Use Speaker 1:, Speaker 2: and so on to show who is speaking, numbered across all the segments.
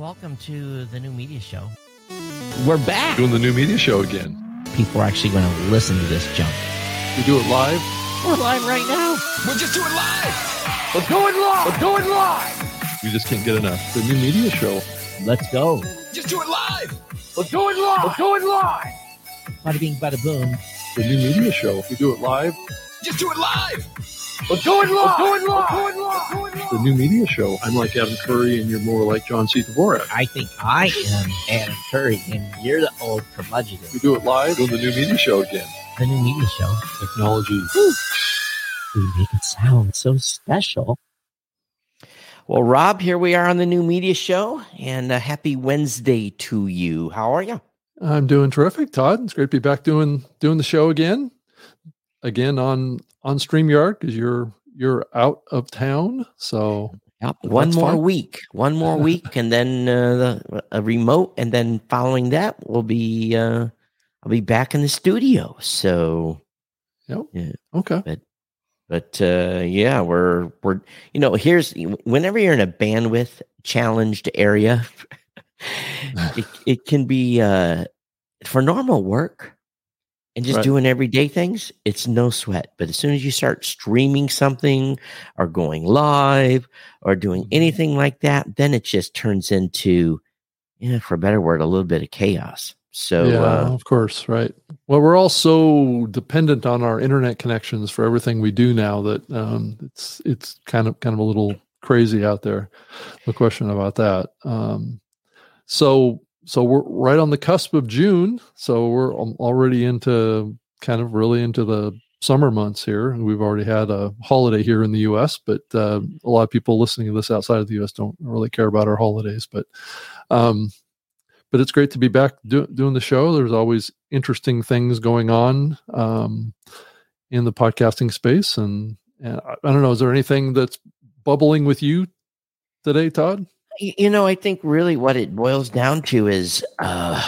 Speaker 1: Welcome to the new media show.
Speaker 2: We're back.
Speaker 3: Doing the new media show again.
Speaker 1: People are actually going to listen to this junk.
Speaker 3: We do it live.
Speaker 1: We're live right now.
Speaker 2: We'll just do it live.
Speaker 3: Let's do it live. Let's do it live. You just can't get enough. The new media show.
Speaker 1: Let's go.
Speaker 2: Just do it live.
Speaker 3: Let's do it live. Let's do it live.
Speaker 1: Bada bing, bada boom.
Speaker 3: The new media show. We do it live.
Speaker 2: Just do it live.
Speaker 3: Let's do it live. Let's do it live. Let's do live. The new media show. I'm like Adam Curry, and you're more like John C. Dvorak.
Speaker 1: I think I am Adam Curry, and you're the old curmudgeon.
Speaker 3: We do it live. Doing the new media show again.
Speaker 1: The new media show.
Speaker 3: Technology.
Speaker 1: We make it sound so special. Well, Rob, here we are on the new media show, and a happy Wednesday to you. How are you?
Speaker 3: I'm doing terrific, Todd. It's great to be back doing doing the show again. Again on on StreamYard because you're you're out of town. So
Speaker 1: Yep. One more week, one more week, and then uh, the, a remote, and then following that, we'll be uh, I'll be back in the studio. So, yeah
Speaker 3: okay.
Speaker 1: But but uh, yeah, we're we're you know here's whenever you're in a bandwidth challenged area, it it can be uh, for normal work and just
Speaker 3: Right.
Speaker 1: doing everyday things. It's no sweat. But as soon as you start streaming something or going live or doing
Speaker 3: Mhm.
Speaker 1: anything like that, then it just turns into, yeah, for a better word, a little bit of chaos. So
Speaker 3: yeah,
Speaker 1: uh,
Speaker 3: of course, right. Well, we're all so dependent on our internet connections for everything we do now that um, it's it's kind of kind of a little crazy out there. No question about that. Um, so so we're right on the cusp of June. So we're already into kind of really into the summer months here. We've already had a holiday here in the U.S., but uh, a lot of people listening to this outside of the U.S. don't really care about our holidays. But um, but it's great to be back do, doing the show. There's always interesting things going on um, in the podcasting space, and, and I, I don't know. Is there anything that's bubbling with you today, Todd?
Speaker 1: You know, I think really what it boils down to is uh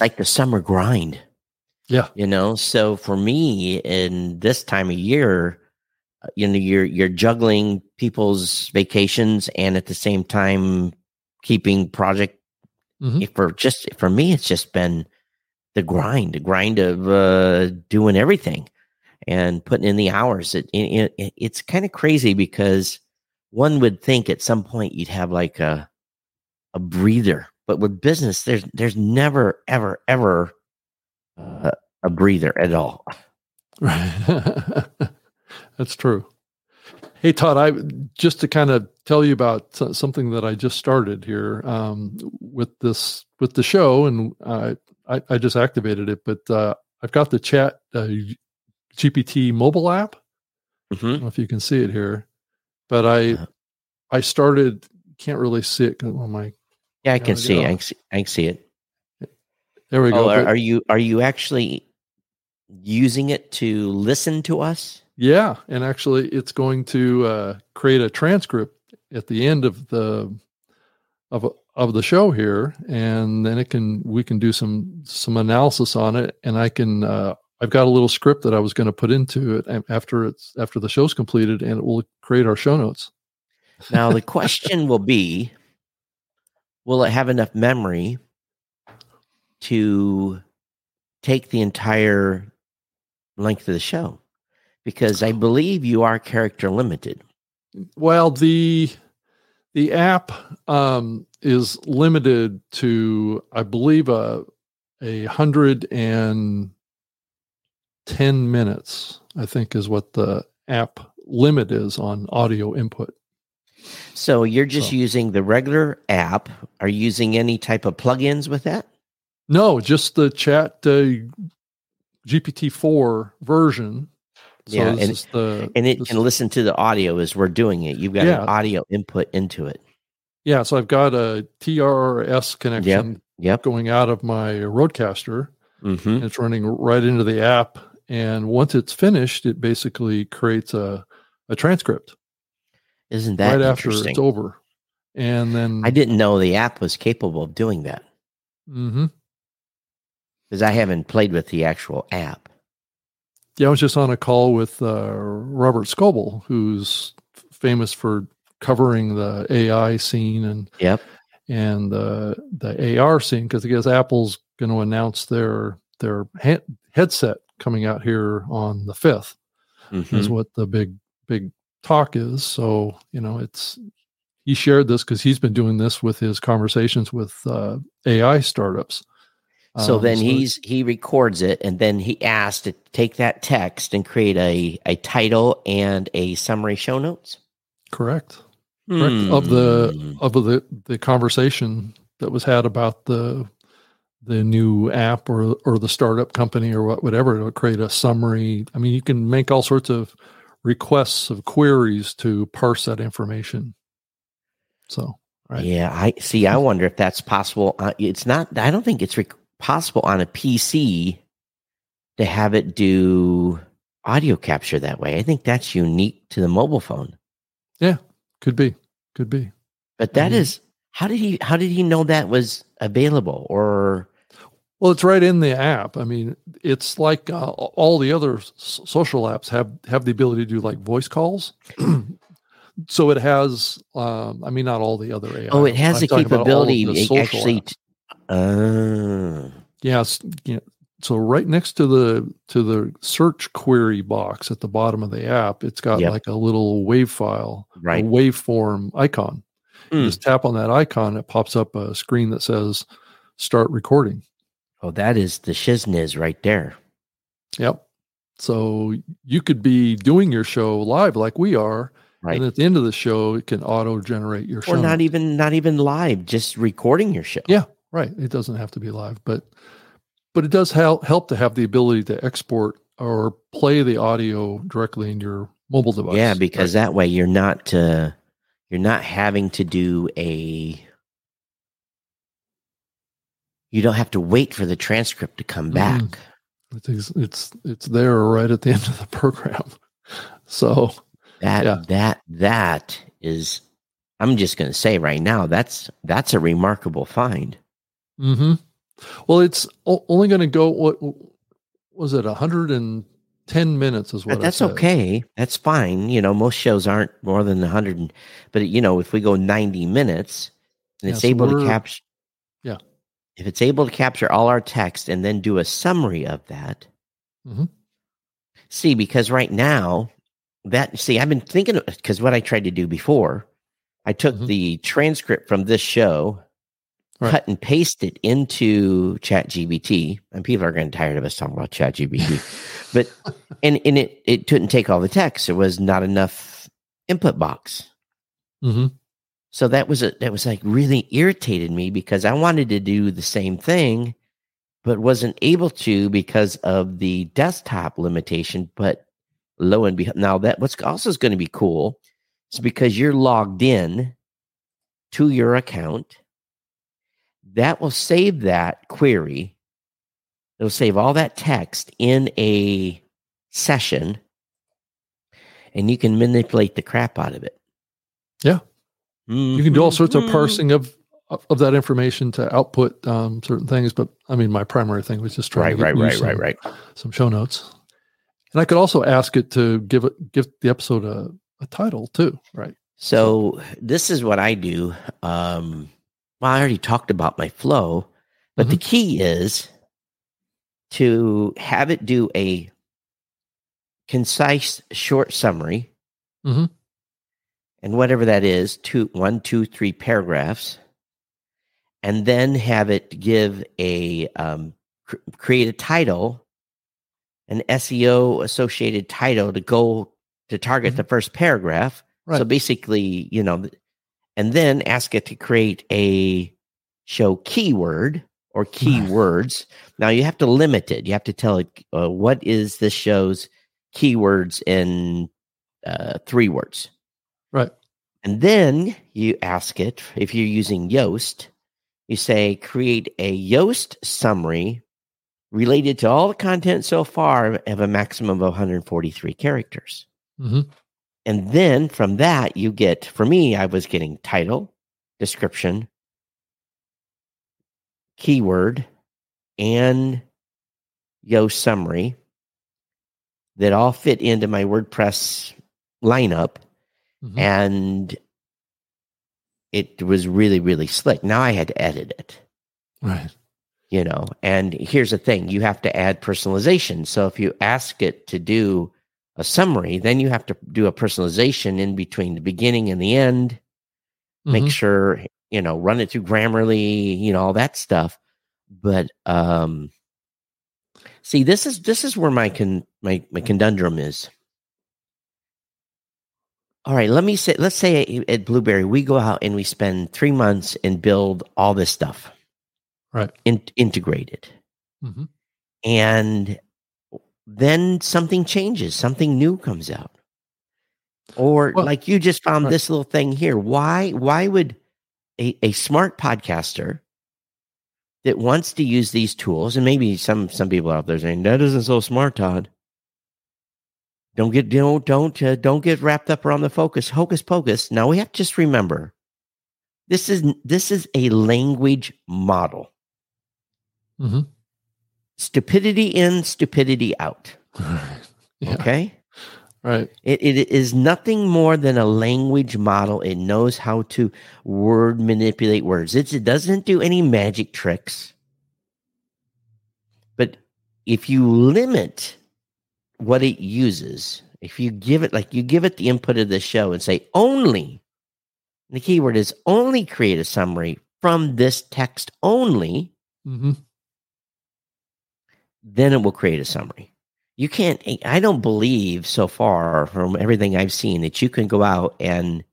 Speaker 1: like the summer grind.
Speaker 3: Yeah.
Speaker 1: You know, so for me in this time of year, uh, you know, you're you're juggling people's vacations and at the same time keeping project
Speaker 3: Mhm.
Speaker 1: for just for me it's just been the grind, the grind of uh doing everything and putting in the hours. It, it, it it's kind of crazy because one would think at some point you'd have like a a breather, but with business, there's there's never ever ever uh, a breather at all.
Speaker 3: Right. That's true. Hey Todd, I just to kind of tell you about something that I just started here um, with this with the show, and uh, I I just activated it, but uh, I've got the chat uh, GPT mobile app.
Speaker 1: Mm-hmm.
Speaker 3: don't know if you can see it here, but I
Speaker 1: Yeah.
Speaker 3: I started can't really see it on my
Speaker 1: Yeah, I can see. I can see. I can see it.
Speaker 3: there we
Speaker 1: Oh,
Speaker 3: go.
Speaker 1: are, are you are you actually using it to listen to us?
Speaker 3: Yeah, and actually, it's going to uh, create a transcript at the end of the of of the show here, and then it can we can do some some analysis on it, and I can uh, I've got a little script that I was going to put into it after it's after the show's completed, and it will create our show notes.
Speaker 1: Now the question will be will it have enough memory to take the entire length of the show? Because I believe you are character limited.
Speaker 3: Well, the the app um, is limited to, I believe, a a hundred and ten minutes. I think is what the app limit is on audio input.
Speaker 1: So you're just
Speaker 3: So-
Speaker 1: using the regular app. Are you using any type of plugins with that?
Speaker 3: No, just the chat uh, GPT four version. So
Speaker 1: Yeah, and-
Speaker 3: the
Speaker 1: And it can listen to the audio as we're doing it. You've got
Speaker 3: Yeah.
Speaker 1: an audio input into it.
Speaker 3: yeah. So I've got a TRS connection
Speaker 1: Yep.
Speaker 3: going out of my RodeCaster.
Speaker 1: hmm
Speaker 3: it's running right into the app and once it's finished it basically creates a, a transcript
Speaker 1: Isn't that
Speaker 3: right after it's over and then
Speaker 1: I didn't know the app was capable of doing that
Speaker 3: Mm-hmm.
Speaker 1: because I haven't played with the actual app.
Speaker 3: yeah i was just on a call with uh, robert scoble who's f- famous for covering the AI scene and
Speaker 1: Yep.
Speaker 3: and the the AR scene because I guess Apple's going to announce their their ha- headset coming out here on the fifth
Speaker 1: Mhm.
Speaker 3: is what the big big talk is. So you know, it's he shared this because he's been doing this with his conversations with uh, AI startups.
Speaker 1: So
Speaker 3: Um,
Speaker 1: then he's he records it, and then he asks to take that text and create a a title and a summary show notes.
Speaker 3: correct. correct of the
Speaker 1: Hmm.
Speaker 3: of the the conversation that was had about the the new app or or the startup company or what whatever to create a summary. I mean, you can make all sorts of requests of queries to parse that information. So right.
Speaker 1: Yeah, I see. I wonder if that's possible. Uh, it's not. I don't think it's rec- possible on a PC to have it do audio capture that way. I think that's unique to the mobile phone.
Speaker 3: Yeah, could be, could be.
Speaker 1: But that
Speaker 3: Mhm.
Speaker 1: is how did he how did he know that was available or
Speaker 3: Well, it's right in the app. I mean, it's like uh, all the other s- social apps have have the ability to do like voice calls. so it has. Um, I mean, not all the other AI.
Speaker 1: oh, it has the
Speaker 3: talking about all of
Speaker 1: capability
Speaker 3: the
Speaker 1: actually.
Speaker 3: apps.
Speaker 1: Uh,
Speaker 3: Yes. Yeah. So right next to the to the search query box at the bottom of the app, it's got
Speaker 1: Yep.
Speaker 3: like a little wave file,
Speaker 1: right.
Speaker 3: a waveform icon. You
Speaker 1: Hmm.
Speaker 3: just tap on that icon, it pops up a screen that says "Start recording."
Speaker 1: Oh, that is the shizniz right there.
Speaker 3: Yep. So you could be doing your show live like we are,
Speaker 1: Right.
Speaker 3: and at the end of the show, it can auto generate your show.
Speaker 1: or not even not even live, just recording your show.
Speaker 3: Yeah. Right. It doesn't have to be live, but but it does help help to have the ability to export or play the audio directly in your mobile device.
Speaker 1: Yeah, because
Speaker 3: Right.
Speaker 1: that way you're not uh, you're not having to do a you don't have to wait for the transcript to come
Speaker 3: Mhm.
Speaker 1: back.
Speaker 3: it's it's it's there right at the end of the program. So
Speaker 1: That
Speaker 3: Yeah.
Speaker 1: that that is I'm just going to say right now that's that's a remarkable find.
Speaker 3: mhm. well, it's only going to go. What was it? hundred and ten minutes is what.
Speaker 1: That's okay. That's fine. You know, most shows aren't more than 100 but you know, if we go 90 minutes and
Speaker 3: Yeah,
Speaker 1: it's
Speaker 3: so
Speaker 1: able to capture. If it's able to capture all our text and then do a summary of that.
Speaker 3: Mhm.
Speaker 1: See, because right now that see, I've been thinking because what I tried to do before, I took
Speaker 3: Mhm.
Speaker 1: the transcript from this show,
Speaker 3: Right.
Speaker 1: cut and pasted into Chat GPT, and people are getting tired of us talking about Chat GPT. but and and it it couldn't take all the text. There was not enough input box.
Speaker 3: Mhm.
Speaker 1: So that was a that was like really irritated me because I wanted to do the same thing, but wasn't able to because of the desktop limitation. But lo and behold, now that what's also is going to be cool is because you're logged in to your account. That will save that query. It'll save all that text in a session, and you can manipulate the crap out of it.
Speaker 3: Yeah. You can do all sorts of
Speaker 1: Mhm.
Speaker 3: parsing of of that information to output um, certain things. But I mean, my primary thing was just trying
Speaker 1: Right,
Speaker 3: to get
Speaker 1: right, right,
Speaker 3: some,
Speaker 1: right, right.
Speaker 3: some show notes. And I could also ask it to give it give the episode a, a title too, right?
Speaker 1: So this is what I do. Um, well, I already talked about my flow, but the key is to have it do a concise, short summary,
Speaker 3: Mhm.
Speaker 1: And whatever that is, two, one, two, three paragraphs, and then have it give a um, cr- create a title, an SEO associated title to go to target
Speaker 3: Mhm.
Speaker 1: the first paragraph. So basically, you know, and then ask it to create a show keyword or keywords. now you have to limit it. You have to tell it uh, what is this show's keywords in uh, three words.
Speaker 3: Right.
Speaker 1: And then you ask it if you're using Yoast, you say create a Yoast summary related to all the content so far of a maximum of 143 characters.
Speaker 3: hmm
Speaker 1: And then from that, you get, for me, I was getting title, description, keyword, and Yoast summary that all fit into my WordPress lineup.
Speaker 3: Mhm.
Speaker 1: And it was really, really slick. Now I had to edit it,
Speaker 3: Right.
Speaker 1: you know. And here's the thing you have to add personalization. So if you ask it to do a summary, then you have to do a personalization in between the beginning and the end, make
Speaker 3: Mhm.
Speaker 1: sure, you know, run it through Grammarly, you know, all that stuff. But um see, this is this is where my con my, my conundrum is. All right, let me say let's say at Blubrry we go out and we spend 3 months and build all this stuff.
Speaker 3: Right.
Speaker 1: In, integrated.
Speaker 3: Mhm.
Speaker 1: And then something changes, something new comes out. Or
Speaker 3: Well,
Speaker 1: like you just found
Speaker 3: right.
Speaker 1: this little thing here. Why why would a, a smart podcaster that wants to use these tools, and maybe some some people out there saying that isn't so smart, Todd. Don't get don't don't uh, don't get wrapped up around the focus hocus pocus. Now we have to just remember this is this is a language model.
Speaker 3: Mm-hmm.
Speaker 1: Stupidity in, stupidity out.
Speaker 3: yeah.
Speaker 1: Okay.
Speaker 3: Right.
Speaker 1: It, it is nothing more than a language model. It knows how to word manipulate words. It's, it doesn't do any magic tricks. But if you limit what it uses, if you give it like you give it the input of the show and say only, the keyword is only create a summary from this text only,
Speaker 3: hmm
Speaker 1: then it will create a summary. You can't, I don't believe so far from everything I've seen that you can go out and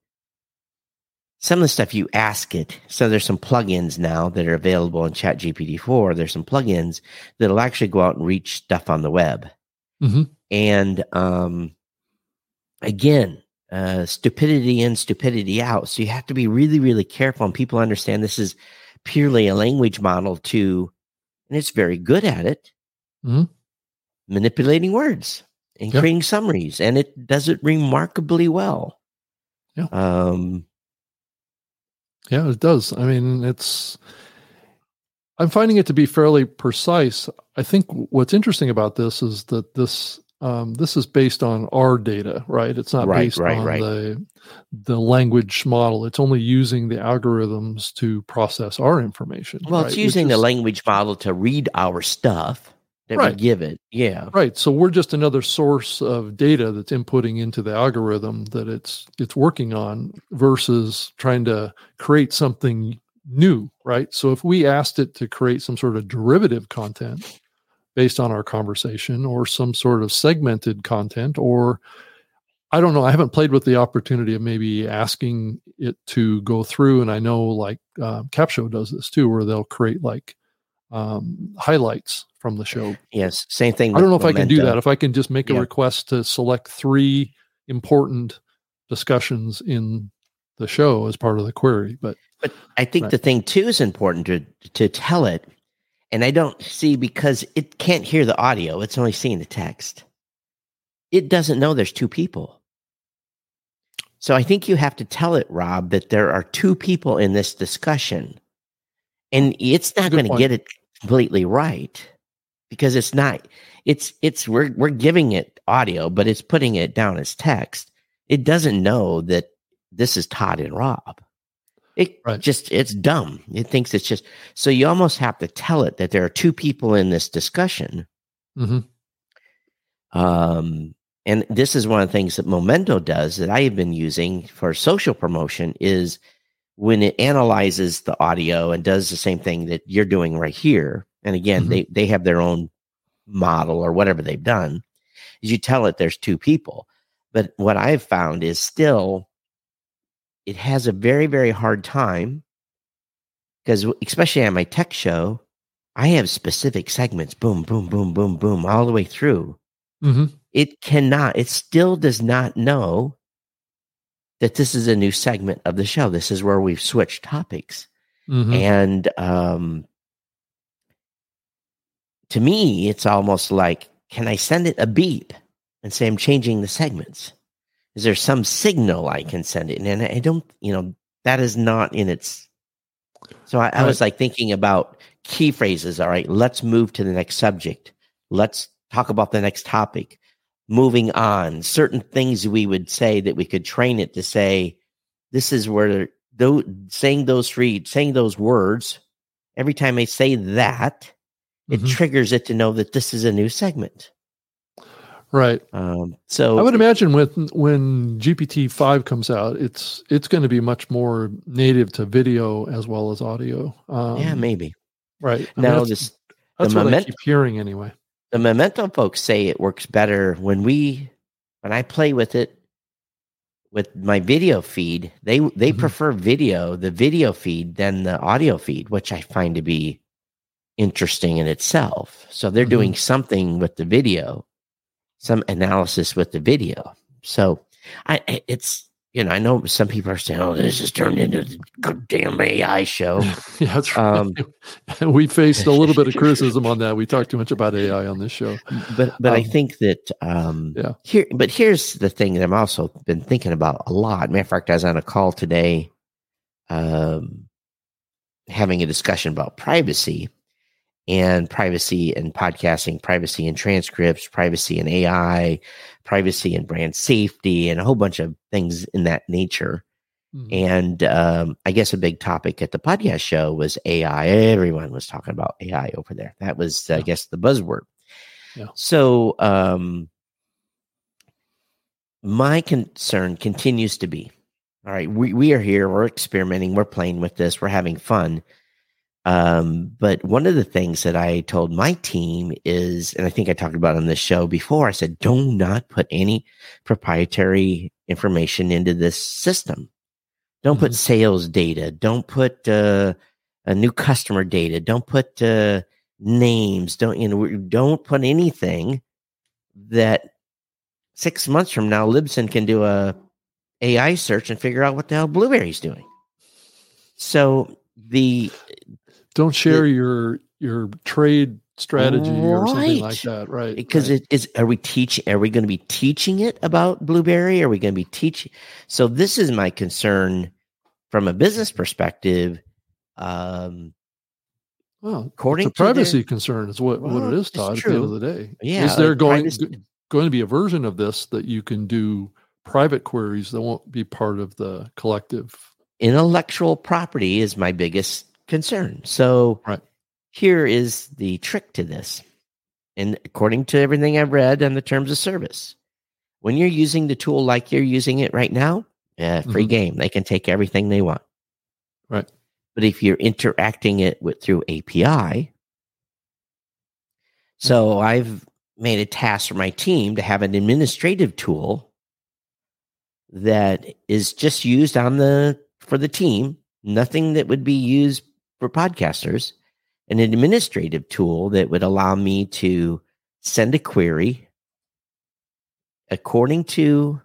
Speaker 1: some of the stuff you ask it. So there's some plugins now that are available in Chat GPT 4. There's some plugins that'll actually go out and reach stuff on the web.
Speaker 3: Mhm.
Speaker 1: And um, again, uh, stupidity in, stupidity out. So you have to be really, really careful. And people understand this is purely a language model to, and it's very good at it
Speaker 3: Mhm.
Speaker 1: manipulating words and
Speaker 3: Yeah.
Speaker 1: creating summaries, and it does it remarkably well.
Speaker 3: Yeah.
Speaker 1: Um,
Speaker 3: Yeah, it does. I mean, it's. I'm finding it to be fairly precise. I think what's interesting about this is that this um, this is based on our data, right? It's not
Speaker 1: Right,
Speaker 3: based
Speaker 1: right,
Speaker 3: on
Speaker 1: right.
Speaker 3: the the language model. It's only using the algorithms to process our information.
Speaker 1: well,
Speaker 3: right?
Speaker 1: it's using the language model to read our stuff that
Speaker 3: Right.
Speaker 1: we give it. Yeah.
Speaker 3: Right. So we're just another source of data that's inputting into the algorithm that it's it's working on versus trying to create something new, right? So if we asked it to create some sort of derivative content based on our conversation or some sort of segmented content or I don't know. I haven't played with the opportunity of maybe asking it to go through, and I know like uh, Capsho does this too, where they'll create like um, highlights from the show
Speaker 1: Yes. Same thing.
Speaker 3: I don't know if I can do that. If I can just make a
Speaker 1: Yeah.
Speaker 3: request to select three important discussions in the show as part of the query, but
Speaker 1: But I think
Speaker 3: Right.
Speaker 1: the thing too is important to to tell it, and I don't see because it can't hear the audio; it's only seeing the text. It doesn't know there's two people. So I think you have to tell it, Rob, that there are two people in this discussion, and it's not going to get it completely right because it's not. It's it's we're we're giving it audio, but it's putting it down as text. It doesn't know that this is Todd and Rob. It
Speaker 3: Right.
Speaker 1: just it's dumb. It thinks it's just so you almost have to tell it that there are two people in this discussion.
Speaker 3: Mhm.
Speaker 1: Um, and this is one of the things that Momento does that I have been using for social promotion is when it analyzes the audio and does the same thing that you're doing right here. And again,
Speaker 3: Mhm.
Speaker 1: they they have their own model or whatever they've done. Is you tell it there's two people, but what I've found is still it has a very very hard time because especially on my tech show, I have specific segments, boom, boom, boom, boom, boom, all the way through
Speaker 3: Mhm.
Speaker 1: it cannot it still does not know that this is a new segment of the show this is where we've switched topics
Speaker 3: Mhm.
Speaker 1: and um to me it's almost like can i send it a beep and say i'm changing the segments is there some signal i can send it? And i don't you know that is not in its so i, I was like thinking about key phrases all right? Let's move to the next subject. Let's talk about the next topic. Moving on. Certain things we would say that we could train it to say this is where though saying those three saying those words every time I say that, it
Speaker 3: Mhm.
Speaker 1: triggers it to know that this is a new segment.
Speaker 3: Right.
Speaker 1: Um, so
Speaker 3: I would imagine when when GPT five comes out, it's it's going to be much more native to video as well as audio. Um,
Speaker 1: yeah, maybe.
Speaker 3: right. I mean,
Speaker 1: Now
Speaker 3: that's,
Speaker 1: this
Speaker 3: that's
Speaker 1: the
Speaker 3: what I keep hearing anyway.
Speaker 1: the Momento folks say it works better when we when I play with it with my video feed. They they
Speaker 3: Mhm.
Speaker 1: prefer video, the video feed than the audio feed, which I find to be interesting in itself. So they're
Speaker 3: Mhm.
Speaker 1: doing something with the video, some analysis with the video. So I I- it's you know I know some people are saying, "Oh, this has turned into the goddamn AI show."
Speaker 3: yeah, that's right.
Speaker 1: Um,
Speaker 3: we faced a little bit of criticism on that. We talked too much about AI on this show.
Speaker 1: but but I
Speaker 3: Um,
Speaker 1: think that um
Speaker 3: yeah.
Speaker 1: here but here's the thing that I'm also been thinking about a lot. Matter of fact, I was on a call today um having a discussion about privacy and privacy and podcasting, privacy and transcripts, privacy and AI, privacy and brand safety, and a whole bunch of things in that nature.
Speaker 3: Mhm.
Speaker 1: And um, I guess a big topic at the podcast show was AI. Everyone was talking about AI over there. That was, I guess, the buzzword.
Speaker 3: Yeah.
Speaker 1: So um, my concern continues to be all right, we, we are here, we're experimenting, we're playing with this, we're having fun. Um, but one of the things that I told my team is, and I think I talked about on this show before, I said, do not put any proprietary information into this system. Don't put
Speaker 3: Mhm.
Speaker 1: sales data. Don't put uh, a new customer data. Don't put uh, names. Don't you know? Don't put anything that six months from now Libsyn can do a AI search and figure out what the hell Blubrry's doing. So the
Speaker 3: Don't share your your trade strategy or something like that, right?
Speaker 1: because
Speaker 3: right.
Speaker 1: it is are we teaching are we going to be teaching it about Blubrry are we going to be teaching so this is my concern from a business perspective um
Speaker 3: well,
Speaker 1: according
Speaker 3: it's a
Speaker 1: to their-
Speaker 3: privacy concern is what, what
Speaker 1: Well,
Speaker 3: it is, Todd. At the end of the day,
Speaker 1: Yeah,
Speaker 3: is there
Speaker 1: like
Speaker 3: going
Speaker 1: privacy-
Speaker 3: going to be a version of this that you can do private queries that won't be part of the collective?
Speaker 1: intellectual property is my biggest concern so
Speaker 3: Right.
Speaker 1: here is the trick to this and according to everything i've read on the terms of service when you're using the tool like you're using it right now uh, free
Speaker 3: Mhm.
Speaker 1: game they can take everything they want
Speaker 3: Right.
Speaker 1: But if you're interacting it with through API, so I've made a task for my team to have an administrative tool that is just used on the for the team, nothing that would be used for podcasters, an administrative tool that would allow me to send a query according to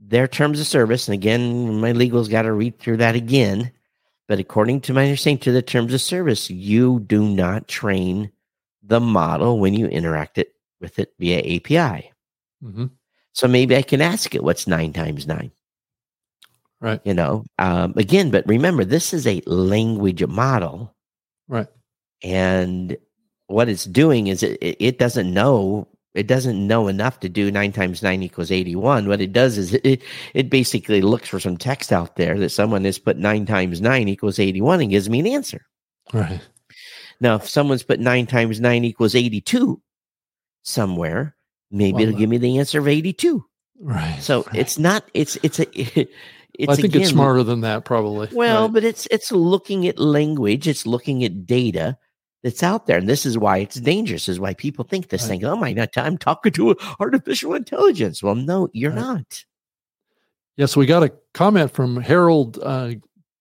Speaker 1: their terms of service. And again, my legal's got to read through that again. But according to my understanding to the terms of service, you do not train the model when you interact it with it via API.
Speaker 3: hmm
Speaker 1: So maybe I can ask it what's nine times nine.
Speaker 3: Right.
Speaker 1: You know, um, again, but remember, this is a language model.
Speaker 3: Right.
Speaker 1: And what it's doing is it, it it doesn't know it doesn't know enough to do nine times nine equals 81. What it does is it, it basically looks for some text out there that someone has put nine times nine equals 81 and gives me an answer.
Speaker 3: Right.
Speaker 1: Now, if someone's put nine times nine equals 82 somewhere, maybe
Speaker 3: Well,
Speaker 1: it'll give me the answer of 82.
Speaker 3: Right.
Speaker 1: So
Speaker 3: right.
Speaker 1: it's not, it's, it's a, it's
Speaker 3: I think
Speaker 1: again,
Speaker 3: it's smarter than that, probably.
Speaker 1: Well,
Speaker 3: Right.
Speaker 1: but it's, it's looking at language, it's looking at data that's out there. And this is why it's dangerous, is why people think this
Speaker 3: Right.
Speaker 1: thing, oh my God, I'm talking to artificial intelligence. Well, no, you're
Speaker 3: Right.
Speaker 1: not.
Speaker 3: Yes, we got a comment from Harold uh,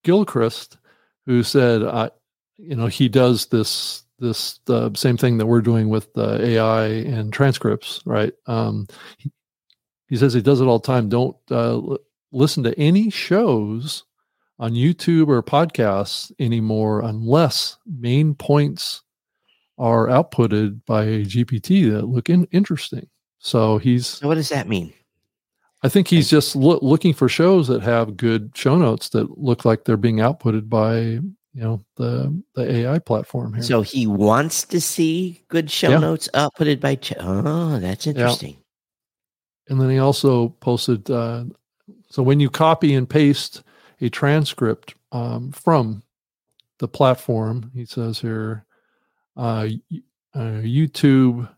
Speaker 3: Gilchrist, who said, uh, you know, he does this this uh, same thing that we're doing with uh, AI and transcripts, right? Um, he, he says he does it all the time. Don't uh, listen to any shows on YouTube or podcasts anymore unless main points are outputted by a GPT that look in, interesting. So he's
Speaker 1: So what does that mean?
Speaker 3: I think he's just loo- looking for shows that have good show notes that look like they're being outputted by you know the the AI platform here.
Speaker 1: So he wants to see good show
Speaker 3: Yeah.
Speaker 1: notes outputted by, ch- oh, that's interesting.
Speaker 3: and then he also posted uh, so when you copy and paste a transcript um, from the platform. He says here, uh, uh, YouTube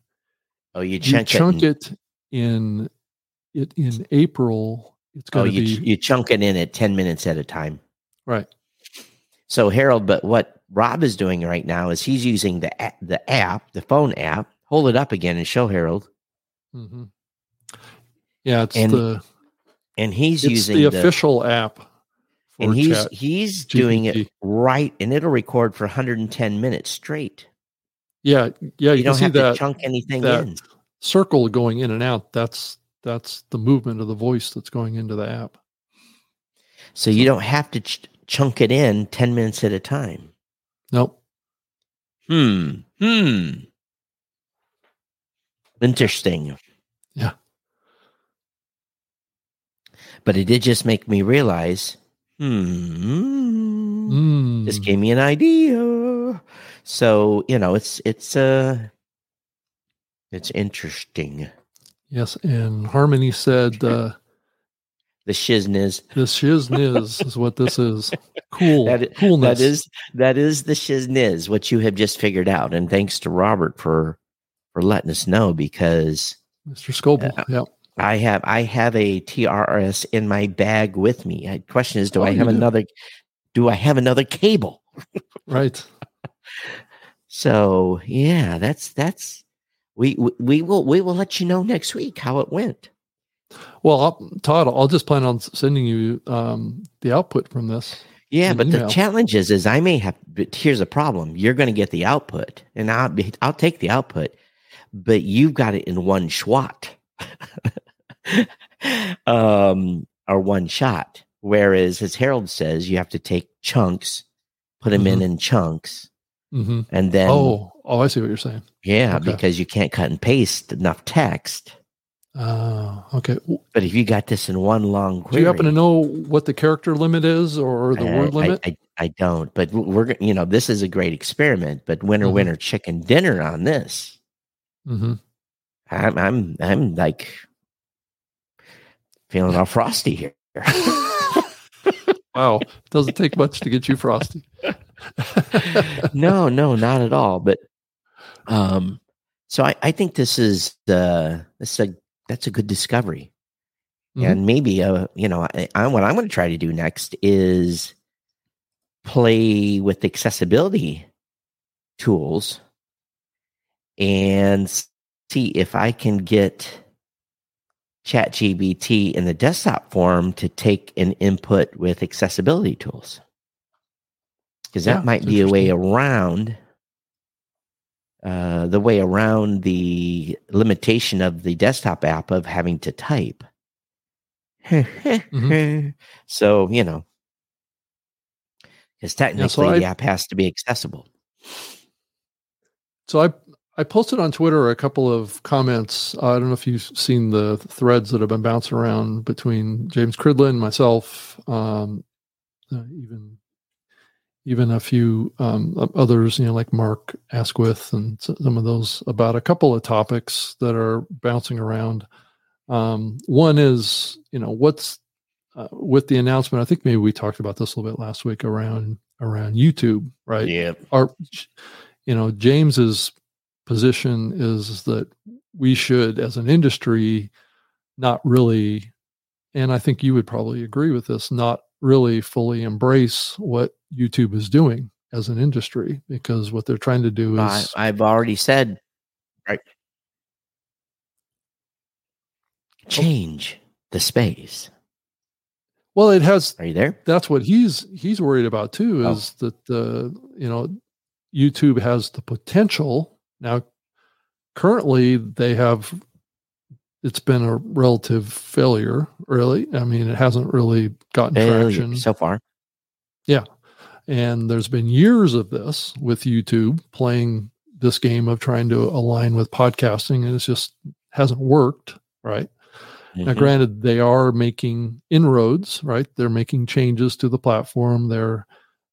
Speaker 1: Oh, you
Speaker 3: you
Speaker 1: chunk,
Speaker 3: chunk
Speaker 1: it.
Speaker 3: in it in April. It's
Speaker 1: oh,
Speaker 3: going to
Speaker 1: you,
Speaker 3: be
Speaker 1: you chunk it in at 10 minutes at a time.
Speaker 3: right.
Speaker 1: So Harold, but what Rob is doing right now is he's using the a- the app, the phone app. Hold it up again and show Harold.
Speaker 3: hmm Yeah, it's
Speaker 1: And
Speaker 3: the
Speaker 1: And he's
Speaker 3: it's
Speaker 1: using
Speaker 3: the
Speaker 1: the,
Speaker 3: official app. For
Speaker 1: and he's
Speaker 3: chat.
Speaker 1: he's doing it right, and it'll record for 110 minutes straight.
Speaker 3: Yeah, yeah,
Speaker 1: You,
Speaker 3: you, can
Speaker 1: don't
Speaker 3: see
Speaker 1: have
Speaker 3: that
Speaker 1: to chunk anything in.
Speaker 3: circle going in and out. That's that's the movement of the voice that's going into the app.
Speaker 1: So you don't have to ch- chunk it in 10 minutes at a time.
Speaker 3: Nope.
Speaker 1: Hmm. Hmm. Interesting.
Speaker 3: Yeah.
Speaker 1: But it did just make me realize, hmm,
Speaker 3: Mm.
Speaker 1: this gave me an idea. So, you know, it's it's uh it's interesting.
Speaker 3: Yes, and Harmony said uh,
Speaker 1: The shizniz.
Speaker 3: the shizniz is what this is. Cool.
Speaker 1: That i-
Speaker 3: Coolness.
Speaker 1: That is that is the shizniz, what you have just figured out. And thanks to Robert for for letting us know because
Speaker 3: Mr. Scoble.
Speaker 1: Yeah.
Speaker 3: Yeah.
Speaker 1: I have I have a TRS in my bag with me. The question is, do
Speaker 3: Oh,
Speaker 1: I have another? Do I have another cable?
Speaker 3: Right.
Speaker 1: So yeah, that's that's we we- we will we will let you know next week how it went.
Speaker 3: Well, I'll, Todd, I'll just plan on sending you um, the output from this.
Speaker 1: Yeah, but
Speaker 3: email.
Speaker 1: the challenge is, is I may have. But here's a problem: you're going to get the output, and I'll be, I'll take the output, but you've got it in one shot, um, or one shot. Whereas, as Harold says, you have to take chunks, put them in in chunks,
Speaker 3: hmm
Speaker 1: and then
Speaker 3: Oh, oh, I see what you're saying.
Speaker 1: yeah,
Speaker 3: okay.
Speaker 1: because you can't cut and paste enough text.
Speaker 3: Uh, okay.
Speaker 1: But if you got this in one long
Speaker 3: Do you happen to know what the character limit is or the
Speaker 1: I-
Speaker 3: word
Speaker 1: I-
Speaker 3: limit?
Speaker 1: I, I, don't, but we're you know this is a great experiment. But winner
Speaker 3: Mhm.
Speaker 1: winner chicken dinner on this.
Speaker 3: Mm-hmm.
Speaker 1: I'm I'm I'm like feeling all frosty here.
Speaker 3: Wow. Doesn't take much to get you frosty.
Speaker 1: no, no, not at all. But um, so I, I think this is the this is a that's a good discovery,
Speaker 3: Mhm.
Speaker 1: and maybe uh you know I, I what I'm going to try to do next is play with accessibility tools and see if I can get ChatGPT in the desktop form to take an input with accessibility tools. Because that
Speaker 3: Yeah,
Speaker 1: might be a way around uh, the way around the limitation of the desktop app of having to type.
Speaker 3: Mm-hmm.
Speaker 1: So, you know, because technically
Speaker 3: I-
Speaker 1: the app has to be accessible.
Speaker 3: So I I posted on Twitter a couple of comments. I don't know if you've seen the threads that have been bouncing around between James Cridland, myself, um, uh, even even a few um, others, you know, like Mark Asquith and some of those about a couple of topics that are bouncing around. Um, one is, you know, what's uh, with the announcement. I think maybe we talked about this a little bit last week around around YouTube, right?
Speaker 1: Yeah.
Speaker 3: our you know james's position is that we should as an industry not really and i think you would probably agree with this not really fully embrace what youtube is doing as an industry because what they're trying to do is
Speaker 1: I've already said, right? Oh. Change the space.
Speaker 3: well it has
Speaker 1: Are you there?
Speaker 3: that's what he's he's worried about too
Speaker 1: Oh.
Speaker 3: is that the you know youtube has the potential now currently they have it's been a relative failure really i mean it hasn't really gotten
Speaker 1: Failure
Speaker 3: traction
Speaker 1: so far. Yeah.
Speaker 3: And there's been years of this with youtube playing this game of trying to align with podcasting and it's just hasn't worked right now,
Speaker 1: Mhm.
Speaker 3: granted, they are making inroads, right? They're making changes to the platform. They're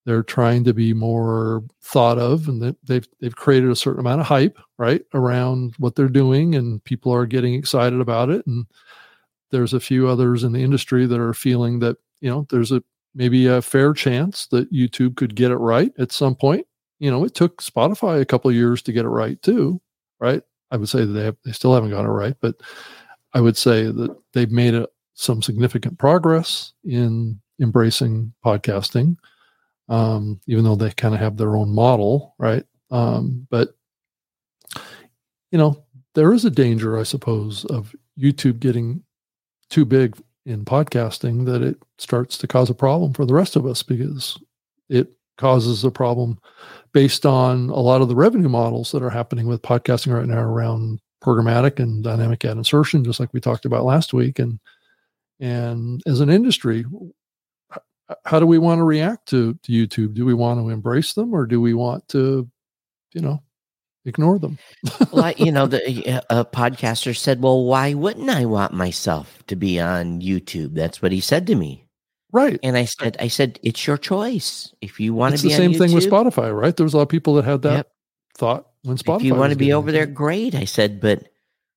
Speaker 3: they're trying to be more thought of, and they- they've they've created a certain amount of hype, right, around what they're doing, and people are getting excited about it. And there's a few others in the industry that are feeling that you know there's a maybe a fair chance that YouTube could get it right at some point. You know, it took Spotify a couple of years to get it right too, right? I would say that they have, they still haven't got it right, but I would say that they've made a, some significant progress in embracing podcasting, um, even though they kind of have their own model, right? Um, but you know, there is a danger, I suppose, of YouTube getting too big in podcasting that it starts to cause a problem for the rest of us because it causes a problem based on a lot of the revenue models that are happening with podcasting right now around programmatic and dynamic ad insertion, just like we talked about last week. And and as an industry, how do we want to react to, to YouTube? Do we want to embrace them or do we want to, you know, ignore them?
Speaker 1: well, I, you know, the a podcaster said, "Well, why wouldn't I want myself to be on YouTube?" That's what he said to me.
Speaker 3: Right.
Speaker 1: And I said, I said, it's your choice. If you want
Speaker 3: it's
Speaker 1: to be
Speaker 3: the same thing with Spotify, right? There was a lot of people that had that
Speaker 1: Yep.
Speaker 3: thought when Spotify.
Speaker 1: if you want to be over there, great. I said, but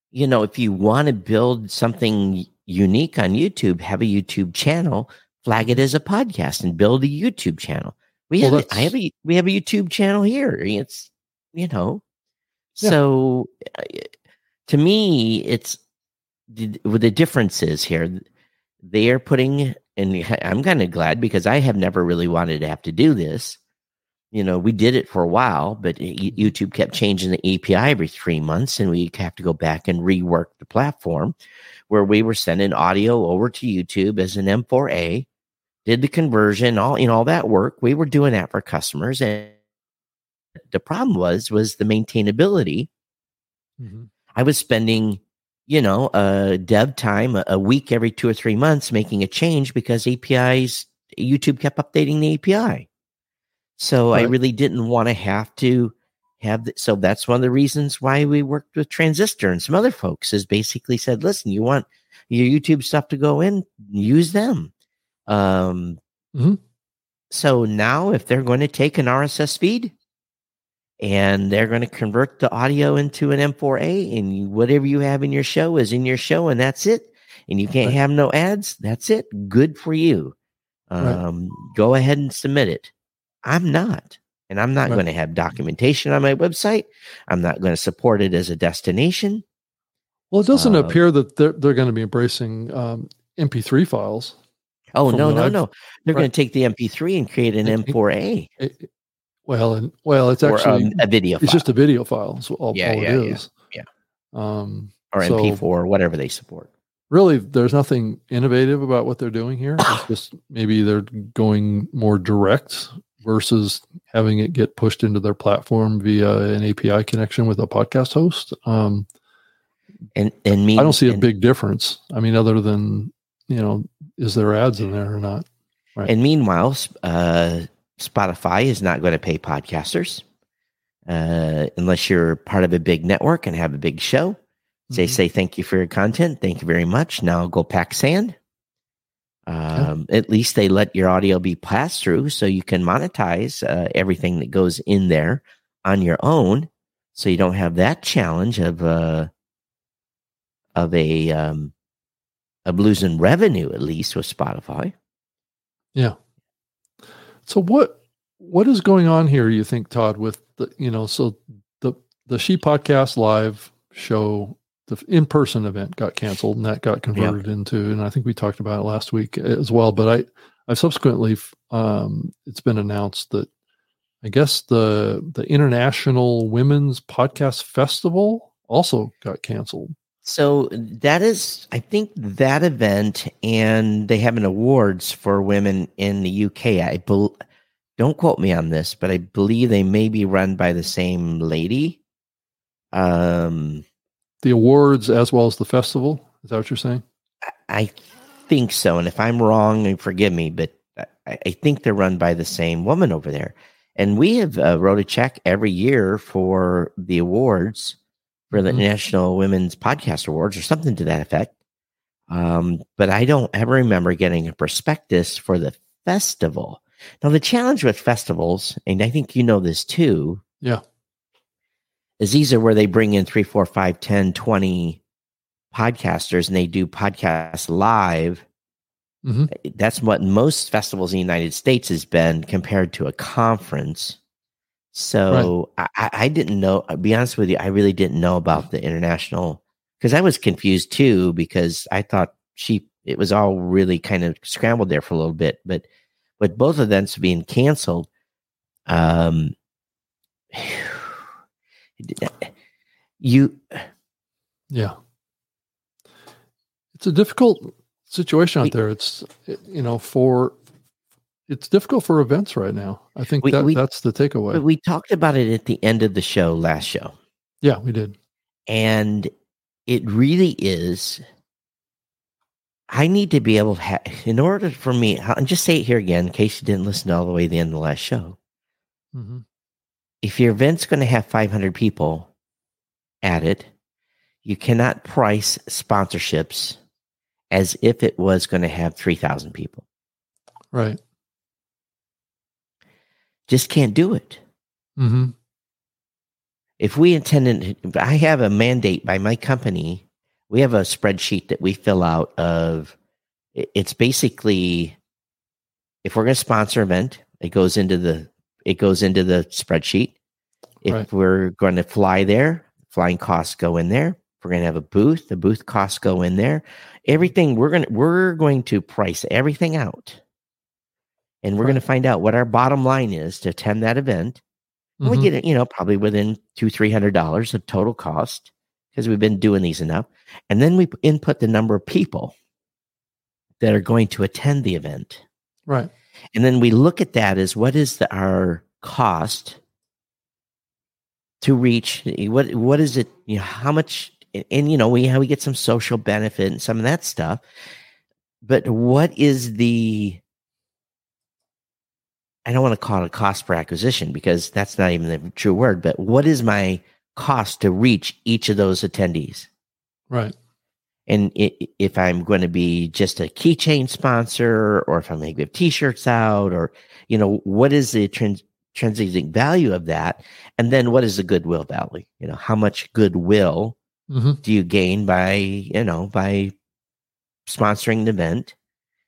Speaker 1: you know, if you want to build something unique on YouTube, have a YouTube channel, flag it as a podcast, and build a YouTube channel. We
Speaker 3: Well,
Speaker 1: have, a, I have a, we have a YouTube channel here. It's, you know,
Speaker 3: Yeah.
Speaker 1: so uh, to me, it's the, the difference is here. They are putting, and I'm kind of glad because I have never really wanted to have to do this you know, we did it for a while, but YouTube kept changing the API every three months, and we have to go back and rework the platform where we were sending audio over to YouTube as an M4A, did the conversion, all you know, all that work. We were doing that for customers, and the problem was was the maintainability.
Speaker 3: Mhm.
Speaker 1: I was spending, you know, uh, dev time a, a week every two or three months making a change because APIs YouTube kept updating the API. So I really didn't want to have to have. The, so that's one of the reasons why we worked with Transistor and some other folks. Is basically said, listen, you want your YouTube stuff to go in, use them. Um,
Speaker 3: Mhm.
Speaker 1: So now, if they're going to take an RSS feed and they're going to convert the audio into an M4A, and you, whatever you have in your show is in your show, and that's it. And you can't
Speaker 3: Right.
Speaker 1: have no ads. That's it. Good for you.
Speaker 3: Right.
Speaker 1: Um, Go ahead and submit it. I'm not. And I'm not
Speaker 3: Right.
Speaker 1: going to have documentation on my website. I'm not going to support it as a destination.
Speaker 3: Well, it doesn't
Speaker 1: Uh,
Speaker 3: appear that they're they're going to be embracing um, MP3 files.
Speaker 1: Oh, no, no,
Speaker 3: I've-
Speaker 1: no. They're
Speaker 3: right.
Speaker 1: going to take the MP3 and create an
Speaker 3: And-
Speaker 1: M4A
Speaker 3: It- it- well, and well, it's
Speaker 1: or
Speaker 3: actually
Speaker 1: um, a video
Speaker 3: it's just a video file. Is all,
Speaker 1: Yeah,
Speaker 3: all
Speaker 1: yeah,
Speaker 3: it
Speaker 1: yeah, yeah.
Speaker 3: Um,
Speaker 1: or
Speaker 3: so-
Speaker 1: MP4, whatever they support.
Speaker 3: really, there's nothing innovative about what they're doing here. It's just maybe they're going more direct versus having it get pushed into their platform via an API connection with a podcast host. Um,
Speaker 1: And and me,
Speaker 3: I don't see a
Speaker 1: and-
Speaker 3: big difference. I mean, other than you know, is there ads in there or not? Right.
Speaker 1: And meanwhile, uh, Spotify is not going to pay podcasters uh, unless you're part of a big network and have a big show. They
Speaker 3: Mhm.
Speaker 1: say thank you for your content. Thank you very much. Now go pack sand. Um, At least they let your audio be passed through, so you can monetize uh, everything that goes in there on your own. So you don't have that challenge of uh, of a um, of losing revenue at least with Spotify. Yeah.
Speaker 3: So what what is going on here? You think, Todd? With the you know, so the the She Podcast Live show, the in person event got canceled, and that got converted into, and I think we talked about it last week as well. But I I've subsequently um, it's been announced that I guess the the International Women's Podcast Festival also got canceled.
Speaker 1: So that is, I think that event, and they have an awards for women in the UK. I bel don't quote me on this, but I believe they may be run by the same lady. Um,
Speaker 3: The awards as well as the festival. Is that what you're saying?
Speaker 1: I think so, and if I'm wrong, forgive me, but I, I think they're run by the same woman over there. And we have uh, wrote a check every year for the awards for the
Speaker 3: Mhm.
Speaker 1: National Women's Podcast Awards or something to that effect. Um, but I don't ever remember getting a prospectus for the festival. Now, the challenge with festivals, and I think you know this too,
Speaker 3: Yeah.
Speaker 1: is these are where they bring in three, four, five, 10, 20 podcasters and they do podcasts live
Speaker 3: Mhm.
Speaker 1: That's what most festivals in the United States has been compared to a conference. So I, I I didn't know. I'll be honest with you, I really didn't know about the international because I was confused too because I thought she it was all really kind of scrambled there for a little bit. But with both events being canceled, um, you
Speaker 3: Yeah. It's a difficult situation out there. It's you know for it's difficult for events right now. I think
Speaker 1: We-
Speaker 3: that
Speaker 1: we-
Speaker 3: that's the takeaway.
Speaker 1: but we talked about it at the end of the show last show.
Speaker 3: yeah, we did.
Speaker 1: and it really is i need to be able to have in order for me i'll just say it here again in case you didn't listen all the way to the end of the last show
Speaker 3: hmm
Speaker 1: if your event's going to have 500 people at it you cannot price sponsorships as if it was going to have 3000 people
Speaker 3: Right.
Speaker 1: Just can't do it.
Speaker 3: Hmm
Speaker 1: if we intended i have a mandate by my company. We have a spreadsheet that we fill out of it's basically if we're going to sponsor an event it goes into the it goes into the spreadsheet. If
Speaker 3: Right.
Speaker 1: we're going to fly there flying costs go in there. If we're going to have a booth the booth costs go in there. Everything we're going to we're going to price everything out and we're
Speaker 3: Right.
Speaker 1: going to find out what our bottom line is to attend that event and We
Speaker 3: mm-hmm.
Speaker 1: get it, you know, probably within two, three hundred dollars of total cost because we've been doing these enough. And then we input the number of people that are going to attend the event.
Speaker 3: Right.
Speaker 1: And then we look at that as what is the, our cost to reach eh, what what is it, you know, how much and, and, you know, we how we get some social benefit and some of that stuff. But what is the I don't want to call it a cost per acquisition because that's not even the true word, but what is my cost to reach each of those attendees?
Speaker 3: Right.
Speaker 1: And if I'm going to be just a keychain sponsor, or if I'm going to give T-shirts out, or you know, what is the trans- intrinsic value of that? And then what is the goodwill value? You know, how much goodwill
Speaker 3: hmm
Speaker 1: do you gain by you know by sponsoring the event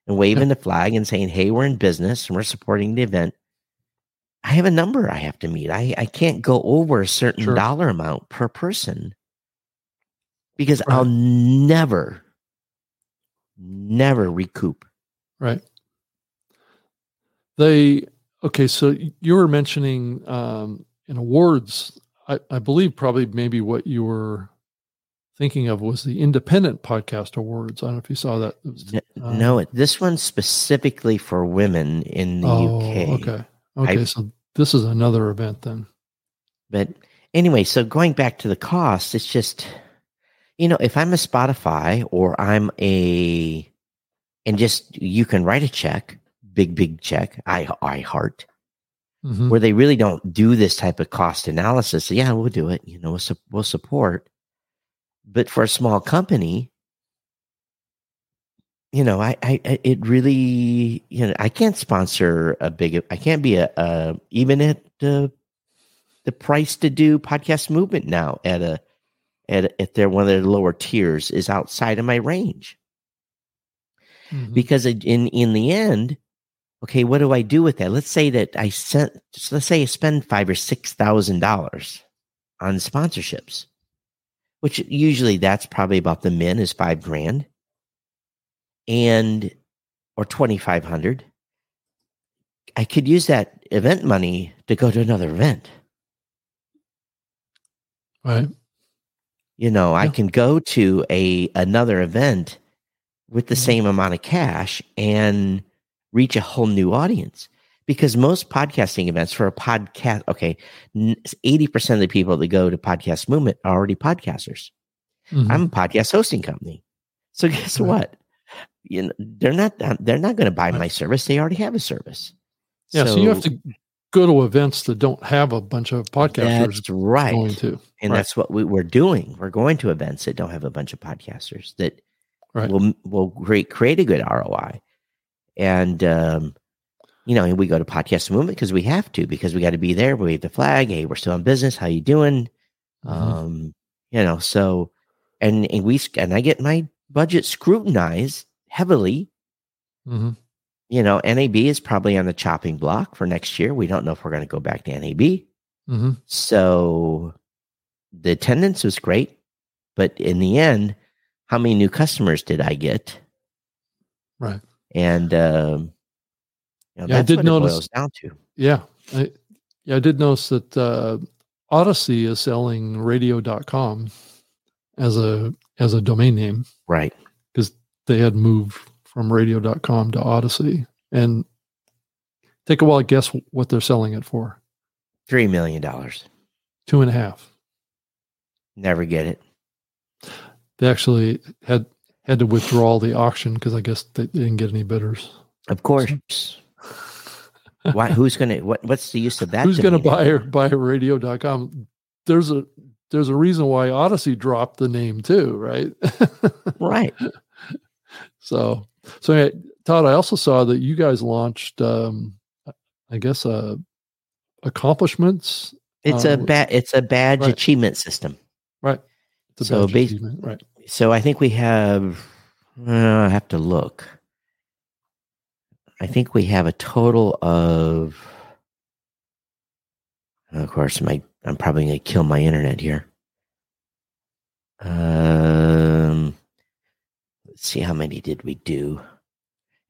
Speaker 1: and waving the flag and saying, "Hey, we're in business and we're supporting the event." I have a number I have to meet. I I can't go over a certain
Speaker 3: Sure.
Speaker 1: dollar amount per person because
Speaker 3: Right.
Speaker 1: I'll never, never recoup.
Speaker 3: Right. They okay. So you were mentioning um, in awards. I, I believe probably maybe what you were thinking of was the Independent Podcast Awards. I don't know if you saw that. It was, uh,
Speaker 1: no, this one's specifically for women in the
Speaker 3: oh,
Speaker 1: UK.
Speaker 3: okay. Okay. so this is another event then.
Speaker 1: But anyway, so going back to the cost, it's just, you know, if I'm a Spotify or I'm a, and just you can write a check, big, big check, I, I heart,
Speaker 3: Mhm.
Speaker 1: where they really don't do this type of cost analysis. So, Yeah, we'll do it. You know, we'll, su- we'll support. But for a small company, you know, I, I, it really, you know, I can't sponsor a big, I can't be a, a even at the, the price to do podcast movement now at a, at, at their one of their lower tiers is outside of my range.
Speaker 3: Mhm.
Speaker 1: because in in the end okay what do i do with that? Let's say that i sent let's say i spend five or six thousand dollars on sponsorships which usually that's probably about the min is five grand. And or 2500 i could use that event money to go to another event.
Speaker 3: Right.
Speaker 1: you know i can go to a another event with the
Speaker 3: Mhm.
Speaker 1: same amount of cash and reach a whole new audience because most podcasting events for a podcast okay 80% of the people that go to podcast movement are already podcasters
Speaker 3: Mhm.
Speaker 1: i'm a podcast hosting company so guess
Speaker 3: Right.
Speaker 1: what you know they're not they're not going to buy my service they already have a service
Speaker 3: yeah. So, you have to go to events that don't have a bunch of podcasters
Speaker 1: that's right
Speaker 3: going to.
Speaker 1: and
Speaker 3: Right.
Speaker 1: that's what we, we're doing. We're going to events that don't have a bunch of podcasters that
Speaker 3: Right.
Speaker 1: will will create create a good ROI. And um, you know, we go to podcast movement because we have to because we got to be there. We wave the flag. Hey, we're still in business. How you doing?
Speaker 3: Mhm.
Speaker 1: Um, you know, so and and we and I get my budget scrutinized heavily
Speaker 3: hmm
Speaker 1: You know, NAB is probably on the chopping block for next year. We don't know if we're going to go back to NAB.
Speaker 3: hmm
Speaker 1: So the attendance was great, but in the end, how many new customers did I get?
Speaker 3: Right.
Speaker 1: And um, you know,
Speaker 3: Yeah, I did notice-
Speaker 1: down to.
Speaker 3: Yeah. I, yeah, I did notice that uh, Audacy is selling radio.com as a as a domain name
Speaker 1: Right.
Speaker 3: because they had moved from radio.com to Audacy. And take a while to guess what they're selling it for.
Speaker 1: Three million dollars.
Speaker 3: Two and a half.
Speaker 1: Never get it.
Speaker 3: They actually had had to withdraw the auction because I guess they didn't get any bidders.
Speaker 1: Of course. Why? Who's gonna? What? What's the use of that?
Speaker 3: Who's going to buy buy radio.com? There's a there's a reason why Audacy dropped the name too, right?
Speaker 1: Right.
Speaker 3: so so yeah, Todd, I also saw that you guys launched um I guess uh accomplishments.
Speaker 1: It's
Speaker 3: Uh,
Speaker 1: a ba- It's a badge
Speaker 3: right.
Speaker 1: achievement system.
Speaker 3: Right. It's a
Speaker 1: So
Speaker 3: achievement, right.
Speaker 1: So I think we have. uh, I have to look. I think we have a total of. Of course, my I'm probably going to kill my internet here. Um, let's see how many did we do.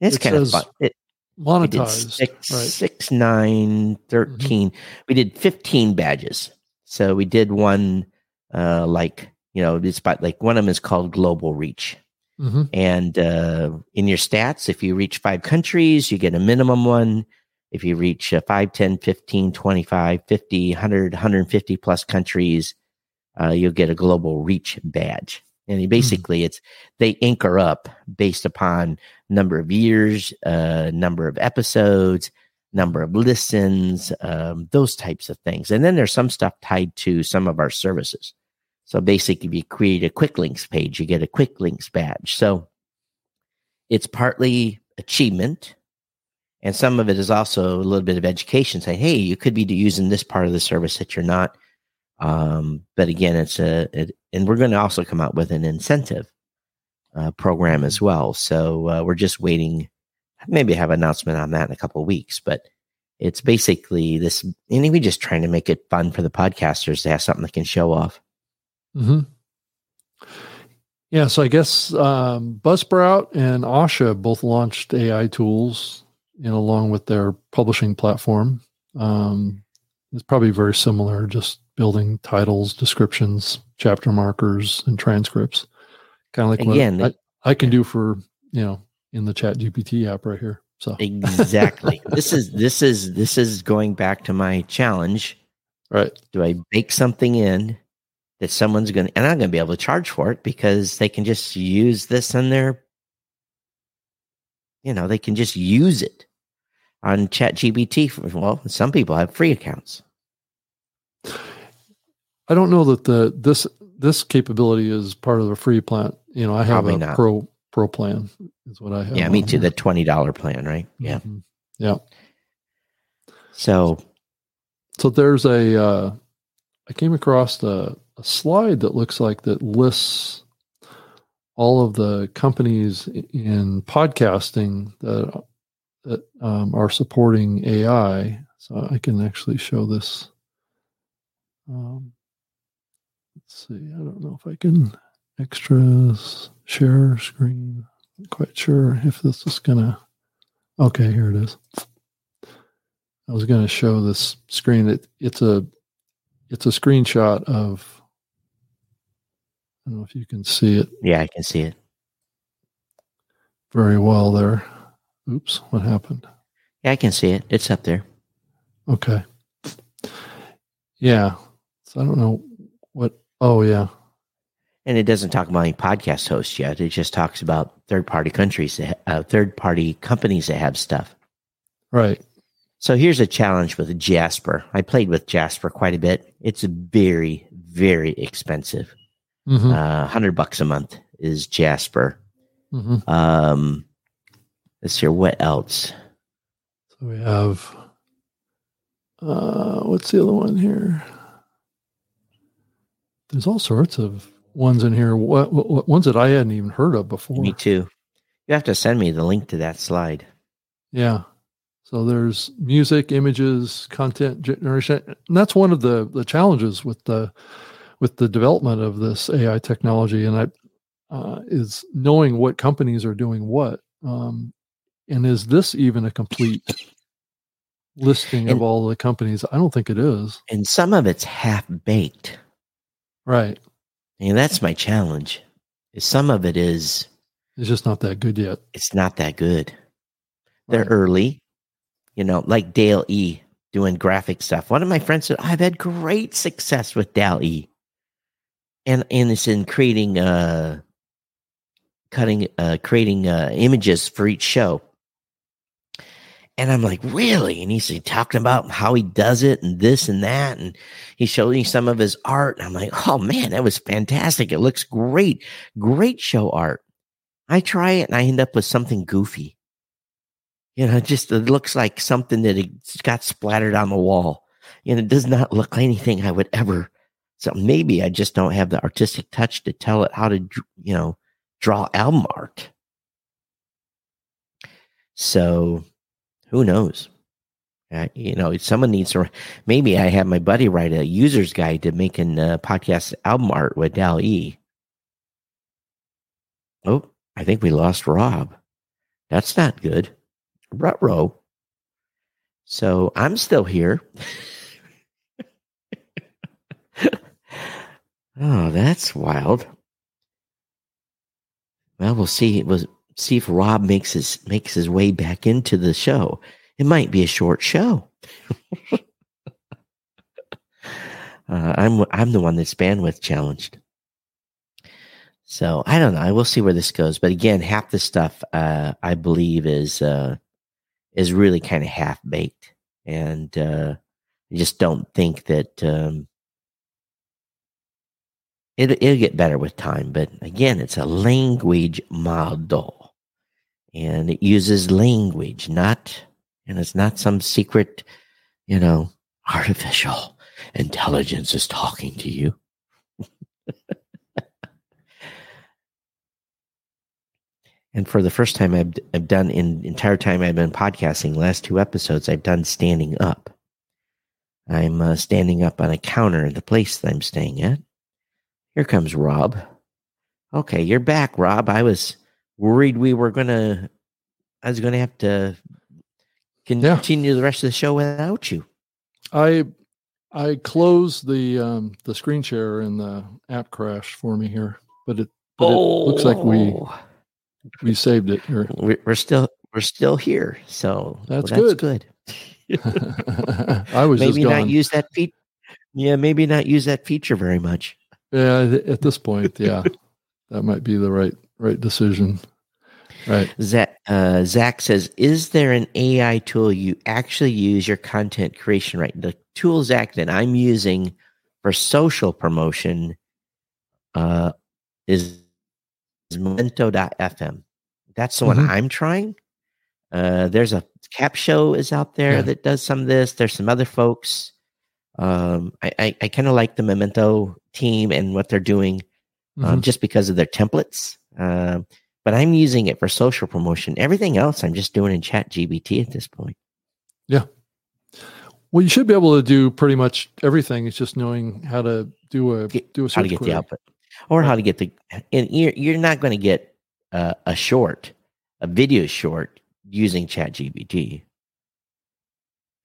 Speaker 1: It's
Speaker 3: It
Speaker 1: kind of fun. It, we did
Speaker 3: Monetized.
Speaker 1: six,
Speaker 3: right.
Speaker 1: six, nine, 13. We did 15 badges. So we did one, uh, like, you know, it's about like one of them is called Global Reach.
Speaker 3: Hmm
Speaker 1: And uh, in your stats, if you reach five countries, you get a minimum one. If you reach uh, 5, 10, 15, 25, 50, 100, 150 plus countries, uh, you'll get a global reach badge. And basically, it's they anchor up based upon number of years, uh, number of episodes, number of listens, um, those types of things. And then there's some stuff tied to some of our services. So basically, if you create a quick links page, you get a quick links badge. So it's partly achievement, and some of it is also a little bit of education. Say, hey, you could be using this part of the service that you're not. Um, but again, it's a, it, and we're going to also come out with an incentive uh, program as well. So uh, we're just waiting. Maybe have an announcement on that in a couple of weeks, but it's basically this. And we just trying to make it fun for the podcasters to have something that can show off.
Speaker 3: Hmm Yeah, so I guess um, Buzzsprout and Asha both launched AI tools, you know, along with their publishing platform. Um, it's probably very similar, just building titles, descriptions, chapter markers, and transcripts. Kind of like
Speaker 1: Again,
Speaker 3: what I, I can do for you know in the Chat GPT app right here. So
Speaker 1: Exactly. this is this is this is going back to my challenge.
Speaker 3: right,
Speaker 1: Do I bake something in that someone's going to, and I'm going to be able to charge for it because they can just use this in their, you know, they can just use it on Chat GPT. For, well, some people have free accounts.
Speaker 3: I don't know that the this this capability is part of the free plan. You know, I have
Speaker 1: Probably
Speaker 3: a
Speaker 1: not.
Speaker 3: pro pro plan is what I have.
Speaker 1: Yeah, me too.
Speaker 3: here.
Speaker 1: The twenty dollar plan, right? Yeah.
Speaker 3: Mhm. Yeah.
Speaker 1: So
Speaker 3: So there's a, uh, I came across a, a slide that looks like that lists all of the companies in podcasting that that um, are supporting AI. So I can actually show this. Um, let's see. I don't know if I can extras share screen. Not quite sure if this is gonna. Okay, here it is. I was going to show this screen. It, it's a it's a screenshot of. I don't know if you can see it
Speaker 1: yeah, I can see it.
Speaker 3: very well there. Oops, what happened?
Speaker 1: Yeah, I can see it. It's up there.
Speaker 3: Okay. Yeah. So I don't know what. Oh yeah.
Speaker 1: And it doesn't talk about any podcast hosts yet. It just talks about third party countries, that, uh, third party companies that have stuff.
Speaker 3: Right.
Speaker 1: So here's a challenge with Jasper. I played with Jasper quite a bit. It's very, very expensive.
Speaker 3: Hmm
Speaker 1: Uh, hundred bucks a month is Jasper.
Speaker 3: hmm
Speaker 1: Um, let's see. What else?
Speaker 3: So we have. Uh, what's the other one here? There's all sorts of ones in here. What, what, what ones that I hadn't even heard of before?
Speaker 1: Me too. You have to send me the link to that slide.
Speaker 3: Yeah. So there's music, images, content generation, and that's one of the the challenges with the with the development of this AI technology. And I uh, is knowing what companies are doing what. Um, and is this even a complete listing
Speaker 1: And-
Speaker 3: of all the companies? I don't think it is.
Speaker 1: And some of it's half baked.
Speaker 3: Right.
Speaker 1: And that's my challenge. Is some of it is
Speaker 3: It's just not that good yet.
Speaker 1: it's not that good. They're
Speaker 3: Right.
Speaker 1: early, you know, like Dale E doing graphic stuff. One of my friends said, I've had great success with Dale E. And and it's in creating uh cutting uh creating uh images for each show. And I'm like, really? And he's talking about how he does it and this and that. And he showed me some of his art. And I'm like, oh man, that was fantastic. It looks great. Great show art. I try it and I end up with something goofy. You know, just it looks like something that got splattered on the wall. And it does not look like anything I would ever. So maybe I just don't have the artistic touch to tell it how to, you know, draw album art. So who knows? Uh, you know, someone needs to. Maybe I have my buddy write a user's guide to making uh, podcast album art with Dal E. Oh, I think we lost Rob. That's not good. Rutro. So I'm still here. oh, that's wild. Well, we'll see. We'll see if Rob makes his makes his way back into the show. It might be a short show. uh, I'm I'm the one that's bandwidth challenged. So I don't know. I will see where this goes. But again, half the stuff uh, I believe is uh, is really kind of half baked, and uh, I just don't think that um, it it'll get better with time. But again, it's a language model, and it uses language, not and it's not some secret, you know, artificial intelligence is talking to you. And for the first time I've, I've done in entire time I've been podcasting, last two episodes I've done standing up. I'm uh, standing up on a counter in the place that I'm staying at. Here comes Rob. Okay, you're back, Rob. I was worried we were gonna. I was gonna have to
Speaker 3: Yeah.
Speaker 1: continue the rest of the show without you.
Speaker 3: I I closed the um, the screen share and the app crashed for me here, but it but it looks like we
Speaker 1: Oh.
Speaker 3: we saved it here.
Speaker 1: We- we're still we're still here, so
Speaker 3: That's
Speaker 1: well,
Speaker 3: good.
Speaker 1: good.
Speaker 3: I was
Speaker 1: maybe not use that feature. Yeah, maybe not use that feature very much.
Speaker 3: Yeah, at this point, yeah, that might be the right right decision. Right.
Speaker 1: Zach, uh, Zach says, "Is there an AI tool you actually use your content creation right? The tool Zach that I'm using for social promotion uh, is, is Momento.fm. That's the one
Speaker 3: Mhm.
Speaker 1: I'm trying. Uh, there's a Capsho is out there
Speaker 3: Yeah.
Speaker 1: that does some of this. There's some other folks. Um, I I, I kind of like the Momento team and what they're doing um,
Speaker 3: Mhm.
Speaker 1: just because of their templates. Um, but I'm using it for social promotion. Everything else I'm just doing in Chat GPT at this point. Yeah.
Speaker 3: Well, you should be able to do pretty much everything. It's just knowing how to do a do a
Speaker 1: How to get
Speaker 3: query.
Speaker 1: the output, or how to get the. And you're you're not going to get uh, a short, a video short using Chat GPT.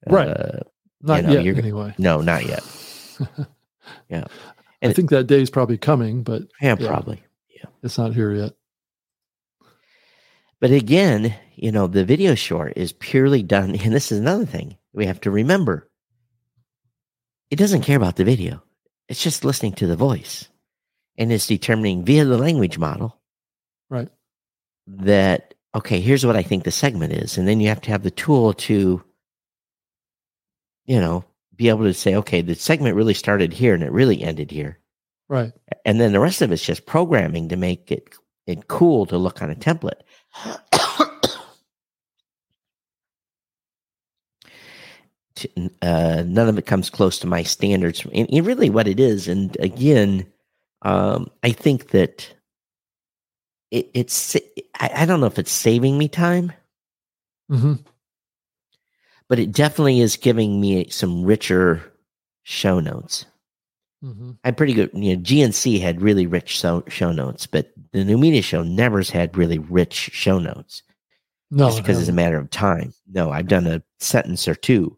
Speaker 3: Right.
Speaker 1: Uh,
Speaker 3: Not
Speaker 1: know,
Speaker 3: yet, anyway.
Speaker 1: no, not yet. Yeah.
Speaker 3: I
Speaker 1: And-
Speaker 3: think that day's probably coming, but
Speaker 1: Yeah,
Speaker 3: Yeah.
Speaker 1: probably.
Speaker 3: it's not here yet.
Speaker 1: But again, you know, the video short is purely done. And this is another thing we have to remember it doesn't care about the video, it's just listening to the voice. And it's determining via the language model
Speaker 3: Right.
Speaker 1: that, okay, here's what I think the segment is. And then you have to have the tool to, you know, be able to say, okay, the segment really started here and it really ended here.
Speaker 3: Right.
Speaker 1: And then the rest of it's just programming to make it, it cool to look on a template. Uh, none of it comes close to my standards. And, and really, what it is, and again, um, I think that it, it's I, I don't know if it's saving me time,
Speaker 3: hmm
Speaker 1: but it definitely is giving me some richer show notes.
Speaker 3: hmm
Speaker 1: I'm pretty good. You know, GNC had really rich so, show notes, but the new media show never's had really rich show notes
Speaker 3: No,
Speaker 1: just because it's a matter of time. No, I've done a sentence or two,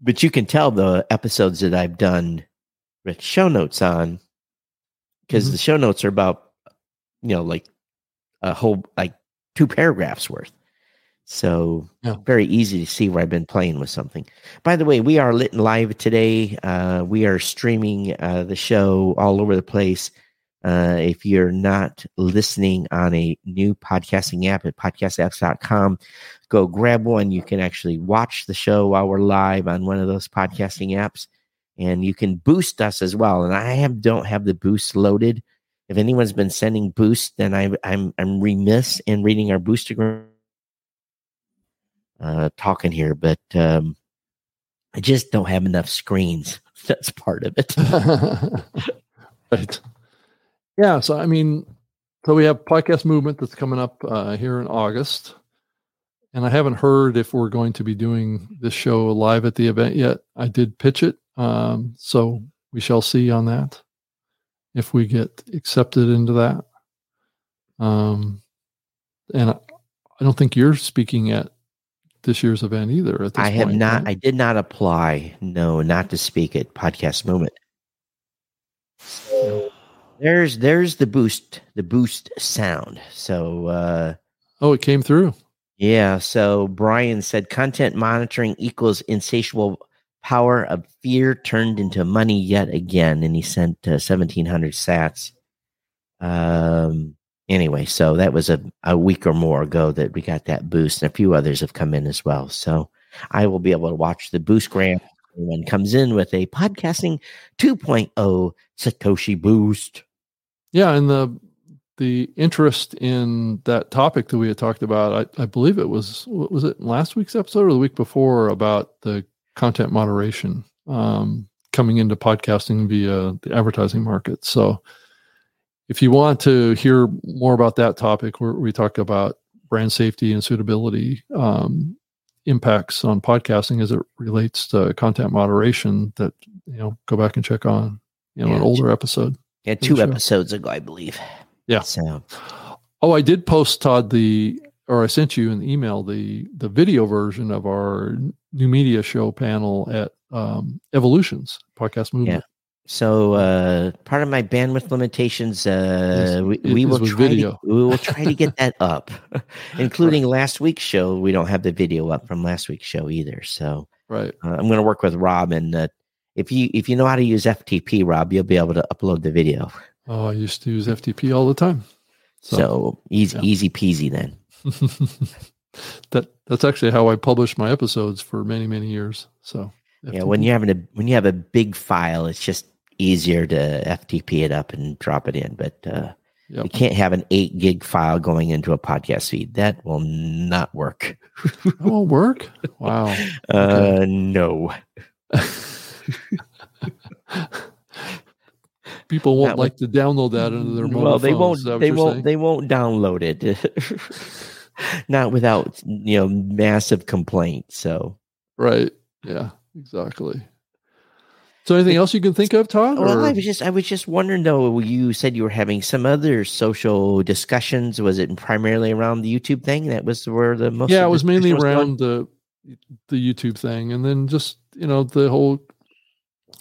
Speaker 1: but you can tell the episodes that I've done rich show notes on because
Speaker 3: Mhm.
Speaker 1: the show notes are about, you know, like a whole, like two paragraphs worth. So
Speaker 3: Yeah.
Speaker 1: very easy to see where I've been playing with something. By the way, we are lit and live today. Uh, we are streaming uh, the show all over the place. Uh, if you're not listening on a new podcasting app at podcastapps.com, go grab one. You can actually watch the show while we're live on one of those podcasting apps, and you can boost us as well. And I have don't have the boost loaded. If anyone's been sending boost, then I, I'm I'm remiss in reading our boostagram uh, talking here, but um, I just don't have enough screens. That's part of it.
Speaker 3: right. Yeah. So, I mean, so we have podcast movement that's coming up uh, here in August. And I haven't heard if we're going to be doing this show live at the event yet. I did pitch it. Um, so we shall see on that if we get accepted into that. Um, and I, I don't think you're speaking at this year's event either. At this
Speaker 1: I have
Speaker 3: point,
Speaker 1: not.
Speaker 3: right?
Speaker 1: I did not apply. No, not to speak at Podcast Movement. So there's there's the boost the boost sound. So uh,
Speaker 3: oh, it came through.
Speaker 1: yeah. So Brian said content monitoring equals insatiable power of fear turned into money yet again, and he sent uh, seventeen hundred sats. Um. Anyway, so that was a, a week or more ago that we got that boost, and a few others have come in as well. So I will be able to watch the boostagram. Anyone comes in with a podcasting 2.0 Satoshi boost.
Speaker 3: Yeah, and the the interest in that topic that we had talked about, I, I believe it was what was it last week's episode or the week before about the content moderation um, coming into podcasting via the advertising market. So, if you want to hear more about that topic, where we talk about brand safety and suitability um, impacts on podcasting as it relates to content moderation, that you know, go back and check on you know an
Speaker 1: Yeah.
Speaker 3: older episode.
Speaker 1: Yeah, two episodes ago, I believe.
Speaker 3: Yeah.
Speaker 1: So
Speaker 3: Oh, I did post Todd the, or I sent you an email the the video version of our new media show panel at um, Evolutions podcast movement.
Speaker 1: So uh part of my bandwidth limitations uh we, we will try
Speaker 3: video.
Speaker 1: To, we will try to get that up including last week's show we don't have the video up from last week's show either so
Speaker 3: Right.
Speaker 1: uh, i'm going to work with rob and uh, if you if you know how to use ftp rob you'll be able to upload the video
Speaker 3: Oh, I used to use FTP all the time.
Speaker 1: so, easy
Speaker 3: yeah.
Speaker 1: easy peasy then
Speaker 3: that that's actually how I published my episodes for many many years. So
Speaker 1: yeah when you're having a when you have a big file it's just easier to ftp it up and drop it in but uh
Speaker 3: Yep.
Speaker 1: you can't have an eight gig file going into a podcast feed that will not work
Speaker 3: That won't work. Wow.
Speaker 1: uh no
Speaker 3: People won't
Speaker 1: That would-
Speaker 3: like to download that into their mobile
Speaker 1: well they
Speaker 3: phones,
Speaker 1: won't
Speaker 3: is that what
Speaker 1: they won't
Speaker 3: saying?
Speaker 1: they won't download it not without you know massive complaint so
Speaker 3: Right. Yeah, exactly. So anything else you can think of, Todd?
Speaker 1: well
Speaker 3: or-
Speaker 1: i was just i was just wondering though you said you were having some other social discussions was it primarily around the youtube thing that was where the most
Speaker 3: yeah, it was mainly
Speaker 1: going?
Speaker 3: around the the YouTube thing, and then just you know the whole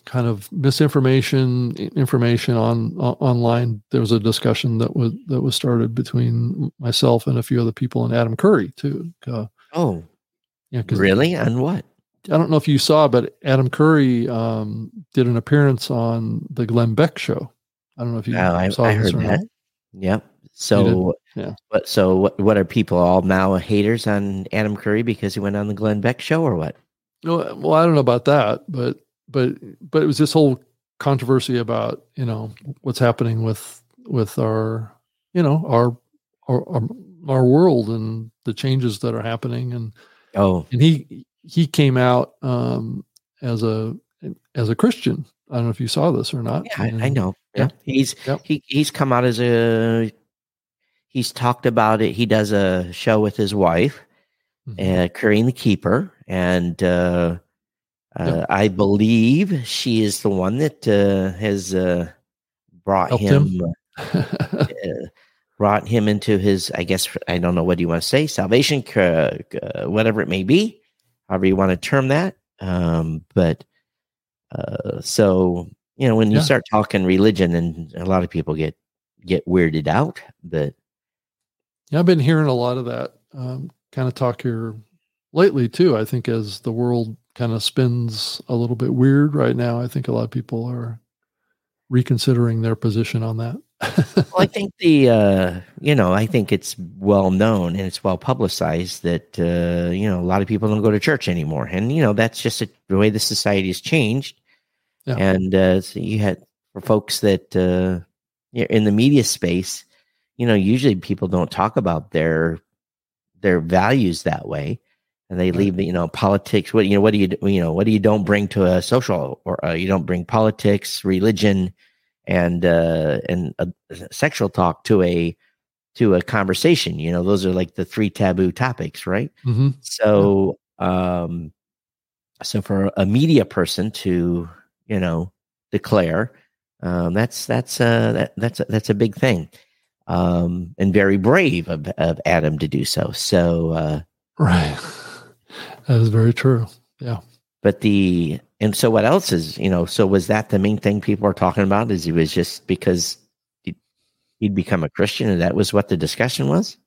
Speaker 3: kind of misinformation information on online. There was a discussion that was that was started between myself and a few other people and Adam Curry too. Uh,
Speaker 1: oh
Speaker 3: yeah.
Speaker 1: really on what
Speaker 3: I don't know if you saw, but Adam Curry um, did an appearance on the Glenn Beck show. I don't know if you
Speaker 1: I,
Speaker 3: saw
Speaker 1: I heard
Speaker 3: or
Speaker 1: that.
Speaker 3: not.
Speaker 1: Yep. So,
Speaker 3: Yeah.
Speaker 1: What? So, what? What are people all now haters on Adam Curry because he went on the Glenn Beck show, or what?
Speaker 3: No, well, I don't know about that, but but but it was this whole controversy about you know what's happening with with our you know our our our, our world and the changes that are happening, and
Speaker 1: Oh,
Speaker 3: and he he came out um, as a as a Christian. I don't know if you saw this or not.
Speaker 1: yeah, I, I know. Yeah, he's
Speaker 3: Yep.
Speaker 1: he he's come out as a he's talked about it. He does a show with his wife,
Speaker 3: Mhm.
Speaker 1: uh, Curry and the Keeper, and uh, uh,
Speaker 3: Yep.
Speaker 1: I believe she is the one that uh, has uh, brought
Speaker 3: Helped
Speaker 1: him,
Speaker 3: him?
Speaker 1: uh, brought him into his. I guess I don't know what do you want to say, salvation, whatever it may be, however you want to term that. Um, but uh, so you know, when you
Speaker 3: Yeah.
Speaker 1: start talking religion, and a lot of people get get weirded out, but
Speaker 3: Yeah, I've been hearing a lot of that um, kind of talk here lately too. I think as the world kind of spins a little bit weird right now, I think a lot of people are reconsidering their position on that.
Speaker 1: Well, I think the uh, you know I think it's well known and it's well publicized that uh, you know a lot of people don't go to church anymore, and you know that's just a, the way the society has changed.
Speaker 3: Yeah.
Speaker 1: And uh, so you had for folks that uh, in the media space, you know, usually people don't talk about their their values that way, and they leave the you know politics. What you know, what do you you know, what do you don't bring to a social or uh, you don't bring politics, religion, and uh, and uh, sexual talk to a to a conversation. You know, those are like the three taboo topics, right?
Speaker 3: hmm
Speaker 1: So, um, so for a media person to you know declare, um, that's that's uh, that, that's a, that's a big thing, um, and very brave of, of Adam to do so. So, uh,
Speaker 3: Right. That is very true.
Speaker 1: Yeah, but the and so what else is you know? So was that the main thing people are talking about? Is he was just because he- he'd become a Christian, and that was what the discussion was?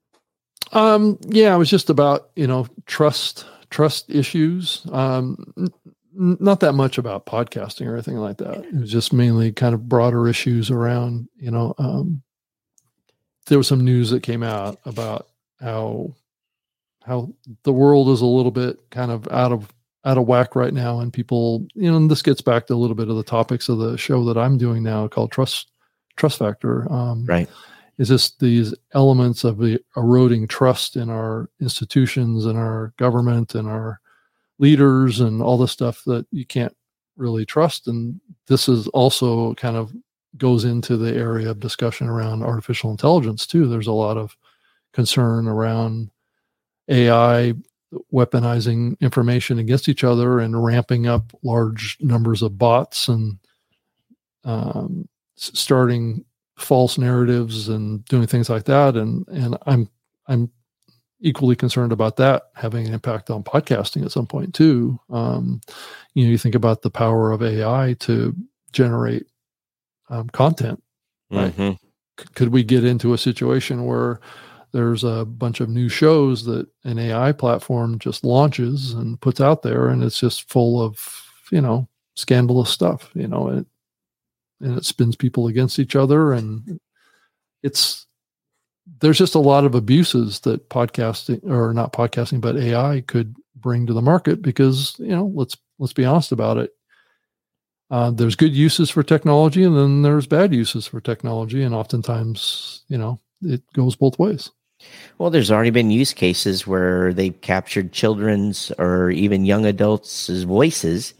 Speaker 3: Um, yeah, it was just about you know trust trust issues. Um, n- not that much about podcasting or anything like that. It was just mainly kind of broader issues around you know. Um, there was some news that came out about how how the world is a little bit kind of out of out of whack right now, and people you know. And this gets back to a little bit of the topics of the show that I'm doing now called trust trust factor. Um,
Speaker 1: Right.
Speaker 3: is just these elements of the eroding trust in our institutions and our government and our leaders and all the stuff that you can't really trust and this is also kind of goes into the area of discussion around artificial intelligence too there's a lot of concern around ai weaponizing information against each other and ramping up large numbers of bots and um, starting false narratives and doing things like that and and i'm i'm equally concerned about that having an impact on podcasting at some point too um you know you think about the power of ai to generate um, content Right.
Speaker 1: Mhm.
Speaker 3: C- could we get into a situation where there's a bunch of new shows that an ai platform just launches and puts out there and it's just full of you know scandalous stuff you know and and it spins people against each other and it's there's just a lot of abuses that podcasting or not podcasting but ai could bring to the market because you know let's let's be honest about it. Uh, there's good uses for technology and then there's bad uses for technology and oftentimes you know it goes both ways
Speaker 1: Well, there's already been use cases where they've captured children's or even young adults' voices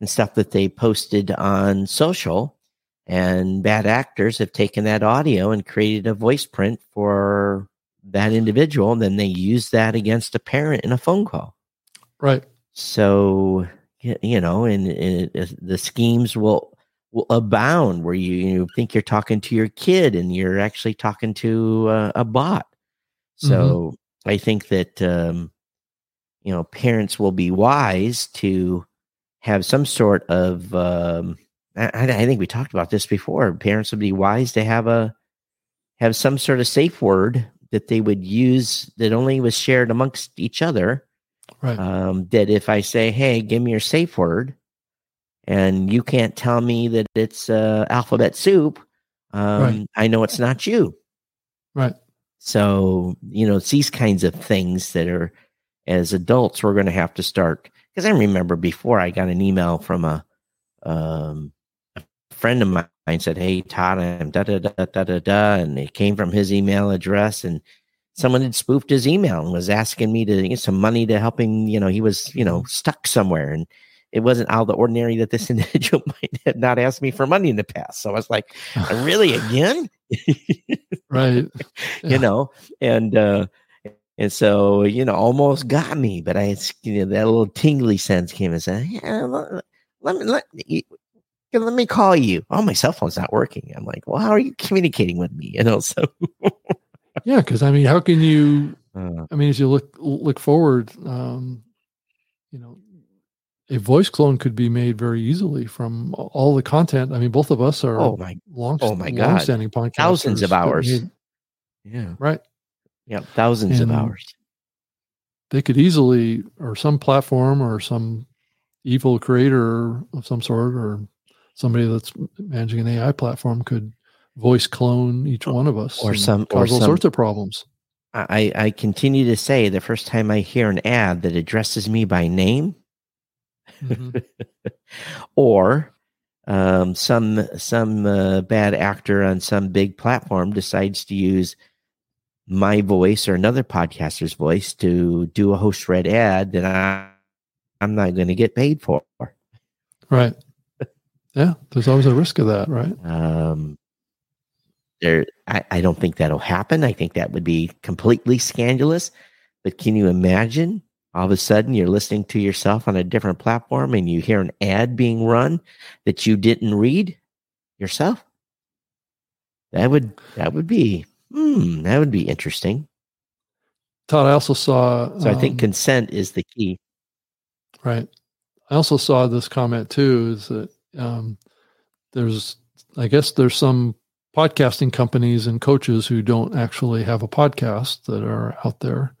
Speaker 1: and stuff that they posted on social. And bad actors have taken that audio and created a voice print for that individual. And then they use that against a parent in a phone call.
Speaker 3: right
Speaker 1: So, you know, and, and the schemes will, will abound where you, you think you're talking to your kid and you're actually talking to uh, a bot. So I think that, um, you know, parents will be wise to have some sort of, um, I, I think we talked about this before. Parents would be wise to have a, have some sort of safe word that they would use that only was shared amongst each other
Speaker 3: right
Speaker 1: um, that if I say, "Hey, give me your safe word," and you can't tell me that it's uh, alphabet soup, um,
Speaker 3: Right.
Speaker 1: I know it's not you.
Speaker 3: right
Speaker 1: So you know, it's these kinds of things that are, as adults, we're going to have to start. Because I remember before I got an email from a, um, a friend of mine said, "Hey, Todd, I'm da da da da da da," and it came from his email address and someone had spoofed his email and was asking me to get some money to help him. You know, he was, you know, stuck somewhere and it wasn't out of the ordinary that this individual might have not asked me for money in the past. So I was like, really again?
Speaker 3: Right. Yeah.
Speaker 1: you know, and uh, and so you know, almost got me, but I, you know, that little tingly sense came and said, "Yeah, let, let me let me, let me call you." Oh, my cell phone's not working. I'm like, "Well, how are you communicating with me?" You know, so
Speaker 3: Yeah, because I mean, how can you?
Speaker 1: uh,
Speaker 3: I mean, as you look look forward, um, you know, a voice clone could be made very easily from all the content. I mean, both of us are
Speaker 1: oh my,
Speaker 3: long,
Speaker 1: oh my God.
Speaker 3: long-standing podcasters.
Speaker 1: thousands of hours.
Speaker 3: made-
Speaker 1: yeah,
Speaker 3: right?
Speaker 1: yeah, thousands
Speaker 3: And-
Speaker 1: of hours.
Speaker 3: They could easily, or some platform, or some evil creator of some sort, or somebody that's managing an AI platform could voice clone each one of us,
Speaker 1: Or some- or
Speaker 3: all
Speaker 1: some-
Speaker 3: sorts of problems.
Speaker 1: I, I continue to say the first time I hear an ad that addresses me by name,
Speaker 3: Mhm.
Speaker 1: or um, some some uh, bad actor on some big platform decides to use my voice or another podcaster's voice to do a host read ad that I I'm not going to get paid for.
Speaker 3: Right. Yeah, there's always a risk of that, right?
Speaker 1: Um, there, I, I don't think that'll happen. I think that would be completely scandalous. But can you imagine all of a sudden you're listening to yourself on a different platform and you hear an ad being run that you didn't read yourself? That would that would be hmm, that would be interesting.
Speaker 3: Todd, I also saw.
Speaker 1: So I think
Speaker 3: um,
Speaker 1: consent is the key.
Speaker 3: Right. I also saw this comment too is that um, there's, I guess there's some podcasting companies and coaches who don't actually have a podcast that are out there.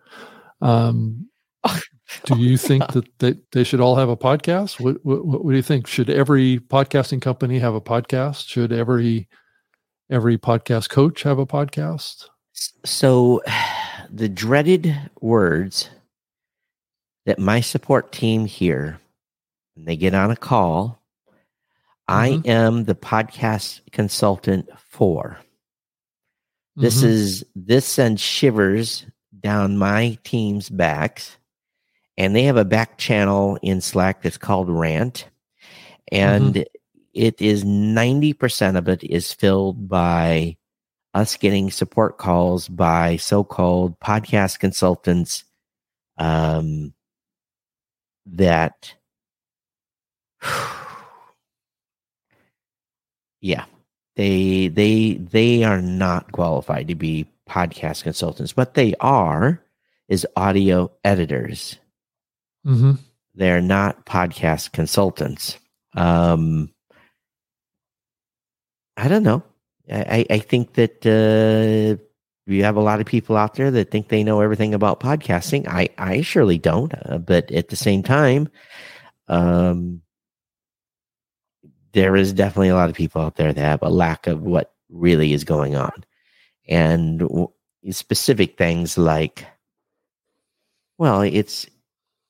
Speaker 3: Um, do you think that they, they should all have a podcast? What, what, what do you think? Should every podcasting company have a podcast? Should every every podcast coach have a podcast?
Speaker 1: So, the dreaded words that my support team hear when they get on a call I
Speaker 3: Mhm.
Speaker 1: am the podcast consultant for. This
Speaker 3: Mhm.
Speaker 1: is this sends shivers down my team's backs. And they have a back channel in Slack that's called Rant. And it is 90% of it is filled by us getting support calls by so-called podcast consultants um, that yeah they they they are not qualified to be podcast consultants. What they are is audio editors
Speaker 3: Mhm.
Speaker 1: they're not podcast consultants. Um i don't know. I i think that uh you have a lot of people out there that think they know everything about podcasting. I i surely don't uh, but at the same time um there is definitely a lot of people out there that have a lack of what really is going on. And w- specific things like well it's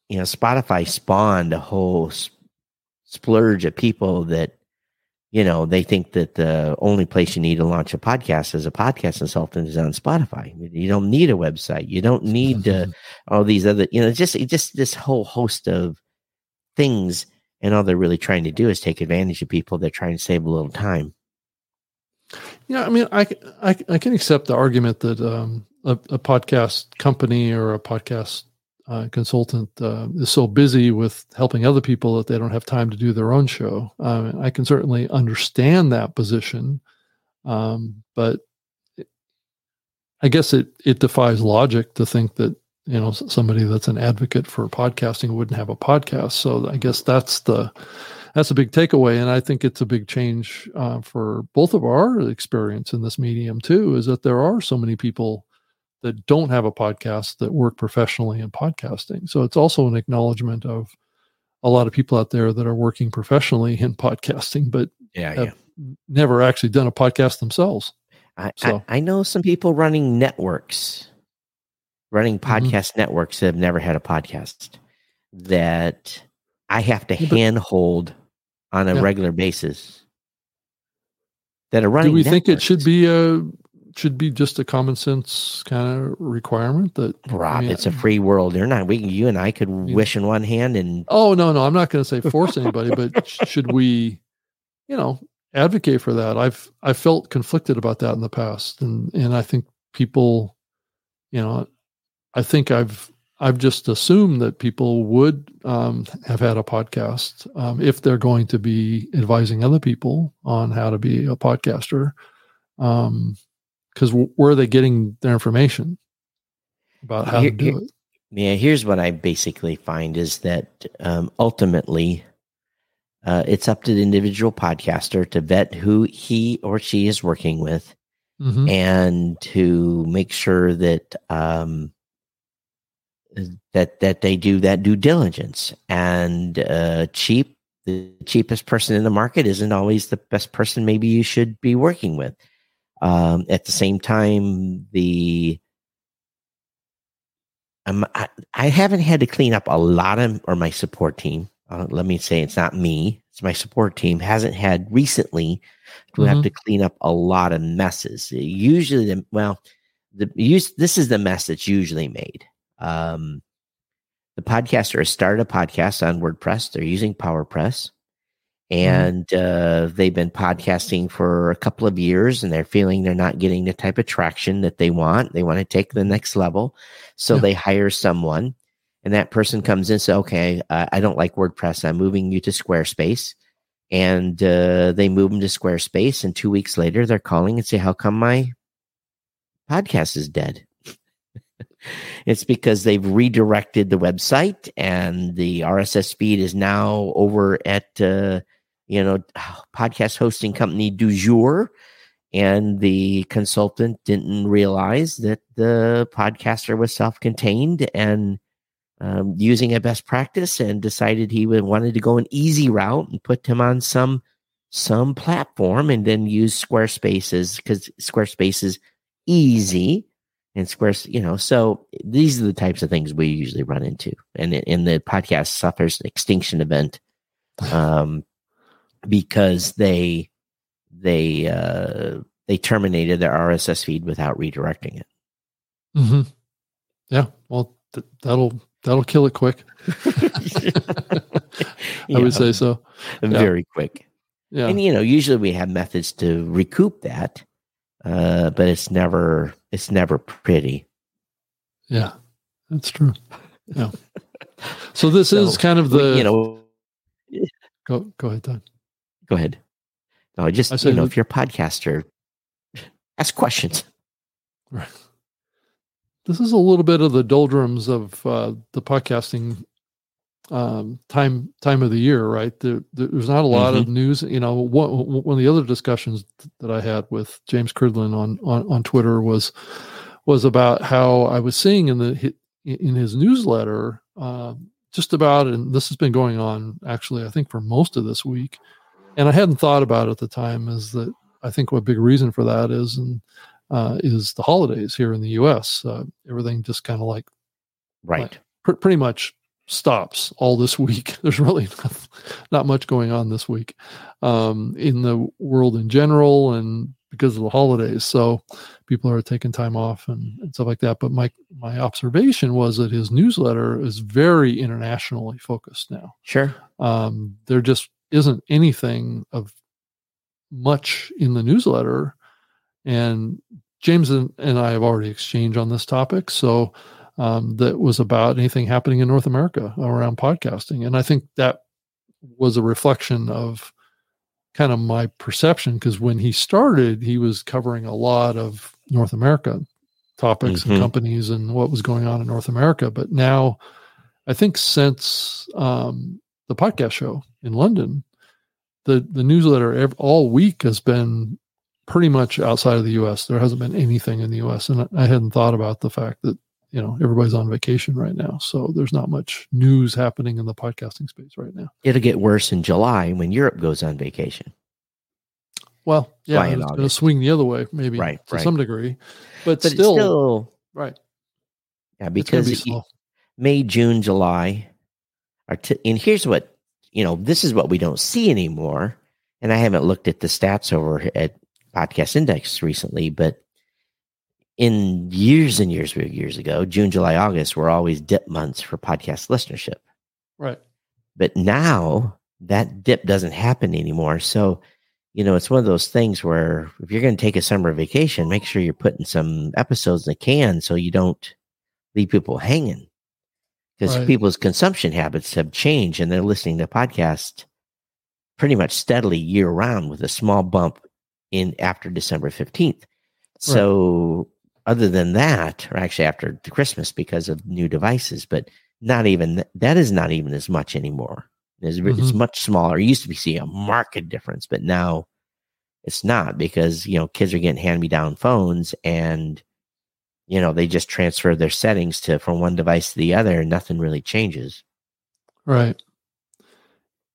Speaker 1: you know spotify spawned a whole splurge of people that you know they think that the only place you need to launch a podcast as a podcast consultant is on spotify. You don't need a website. You don't need all these other you know just just this whole host of things and all they're really trying to do is take advantage of people they're trying to save a little time.
Speaker 3: Yeah, I mean, i I can accept the argument that um, a, a podcast company or a podcast uh, consultant uh, is so busy with helping other people that they don't have time to do their own show. Um, I can certainly understand that position, um, but I guess it it defies logic to think that you know somebody that's an advocate for podcasting wouldn't have a podcast. So I guess that's the that's a big takeaway and i think it's a big change uh, for both of our experience in this medium too is that there are so many people that don't have a podcast that work professionally in podcasting so it's also an acknowledgement of a lot of people out there that are working professionally in podcasting but
Speaker 1: yeah
Speaker 3: Have- never actually done a podcast themselves
Speaker 1: I,
Speaker 3: So-
Speaker 1: I, I know some people running networks, running
Speaker 3: Mhm.
Speaker 1: podcast networks that have never had a podcast that I have to
Speaker 3: Yeah,
Speaker 1: handhold on a
Speaker 3: Yeah.
Speaker 1: regular basis. That are running.
Speaker 3: do we think it should be a should be just a common sense kind of requirement that
Speaker 1: Rob?
Speaker 3: mean,
Speaker 1: it's a free world. You're not. We, you and I could wish in one hand, and
Speaker 3: Oh no, no, I'm not going to say force anybody, but should we, you know, advocate for that. I've I felt conflicted about that in the past, and and I think people, you know, I think I've I've just assumed that people would um, have had a podcast um, if they're going to be advising other people on how to be a podcaster. Because where are they getting their information about how
Speaker 1: Here-
Speaker 3: to do
Speaker 1: here-
Speaker 3: it?
Speaker 1: Yeah, here's what I basically find is that um, ultimately uh, it's up to the individual podcaster to vet who he or she is working with
Speaker 3: Mhm.
Speaker 1: and to make sure that um, that that they do that due diligence and uh, cheap the cheapest person in the market isn't always the best person maybe you should be working with um, at the same time the um, I, I haven't had to clean up a lot of or my support team. Uh, let me say it's not me it's my support team hasn't had recently to have
Speaker 3: Mhm.
Speaker 1: to clean up a lot of messes. Usually the well the use this is the mess that's usually made. Um the podcaster has started a podcast on wordpress. They're using powerpress and uh, they've been podcasting for a couple of years and they're feeling they're not getting the type of traction that they want. They want to take the next level. So
Speaker 3: Yeah.
Speaker 1: they hire someone and that person comes in and says okay uh, i don't like wordpress. I'm moving you to squarespace. And uh, they move them to squarespace and two weeks later they're calling and say how come my podcast is dead? It's because they've redirected the website and the rss feed is now over at uh, you know podcast hosting company du jour and the consultant didn't realize that the podcaster was self-contained and um, using a best practice and decided he would wanted to go an easy route and put him on some some platform and then use squarespaces because squarespace is easy and squares you know so these are the types of things we usually run into. And in the podcast suffers an extinction event um because they they uh they terminated their rss feed without redirecting it
Speaker 3: Mhm. Yeah. Well, th- that'll that'll kill it quick. I
Speaker 1: Yeah,
Speaker 3: would say so.
Speaker 1: very quick
Speaker 3: Yeah.
Speaker 1: and you know usually we have methods to recoup that uh but it's never it's never pretty
Speaker 3: Yeah. That's true. Yeah. So this
Speaker 1: So,
Speaker 3: is kind of the
Speaker 1: you know
Speaker 3: go go ahead, Don.
Speaker 1: Go ahead no I just
Speaker 3: I
Speaker 1: you know if you're a podcaster ask questions
Speaker 3: Right. This is a little bit of the doldrums of uh, the podcasting um, time time of the year, right? There, there's not a lot of news. You know, one, one of the other discussions that I had with James Cridland on, on on Twitter was was about how I was seeing in the in his newsletter uh, just about, and this has been going on actually, I think for most of this week, and I hadn't thought about it at the time. Is that I think what big reason for that is, and uh, is the holidays here in the U.S. Uh, everything just kind of like
Speaker 1: right
Speaker 3: pr- pretty much stops all this week. There's really not, not much going on this week um, in the world in general, and because of the holidays, so people are taking time off and, and stuff like that. But my my observation was that his newsletter is very internationally focused now.
Speaker 1: sure
Speaker 3: Um, there just isn't anything of much in the newsletter. And James and, and I have already exchanged on this topic. So um, that was about anything happening in North America around podcasting. And I think that was a reflection of kind of my perception because when he started, he was covering a lot of North America topics
Speaker 1: Mhm.
Speaker 3: and companies and what was going on in North America. But now, I think since um, the podcast show in London, the the newsletter ev- all week has been pretty much outside of the U.S. There hasn't been anything in the U.S. and I- hadn't thought about the fact that you know everybody's on vacation right now, so there's not much news happening in the podcasting space right now.
Speaker 1: it'll get worse in july when europe goes on vacation
Speaker 3: Well, yeah, it's going to swing the other way, maybe
Speaker 1: Right,
Speaker 3: to
Speaker 1: right.
Speaker 3: some degree, but,
Speaker 1: but
Speaker 3: still,
Speaker 1: still
Speaker 3: right.
Speaker 1: yeah because
Speaker 3: be.
Speaker 1: May, June, July are t- and here's what you know, this is what we don't see anymore. And I haven't looked at the stats over at Podcast Index recently, but in years and years years ago, June, July, August were always dip months for podcast listenership.
Speaker 3: Right.
Speaker 1: But now that dip doesn't happen anymore. So you know, it's one of those things where if you're going to take a summer vacation, make sure you're putting some episodes in the can so you don't leave people hanging. Because
Speaker 3: Right.
Speaker 1: people's consumption habits have changed and they're listening to podcasts pretty much steadily year round with a small bump in after December 15th. So other than that, or actually after the Christmas because of new devices, but not even that is not even as much anymore. It's, it's
Speaker 3: Mhm.
Speaker 1: much smaller. It used to be see a market difference, but now it's not because you know kids are getting hand me down phones and you know they just transfer their settings to from one device to the other and nothing really changes.
Speaker 3: Right.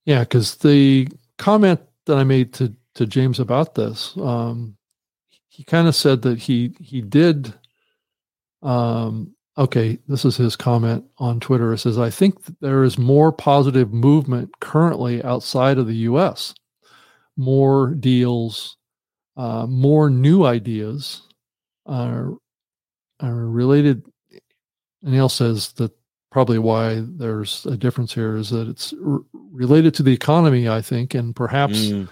Speaker 3: Yeah, because the comment that I made to to James about this, um, he kind of said that he he did. Um, okay, this is his comment on Twitter. It says, "I think there is more positive movement currently outside of the U.S. More deals, uh, more new ideas are are related." And Neil says that probably why there's a difference here is that it's r- related to the economy, I think, and perhaps
Speaker 1: Mm,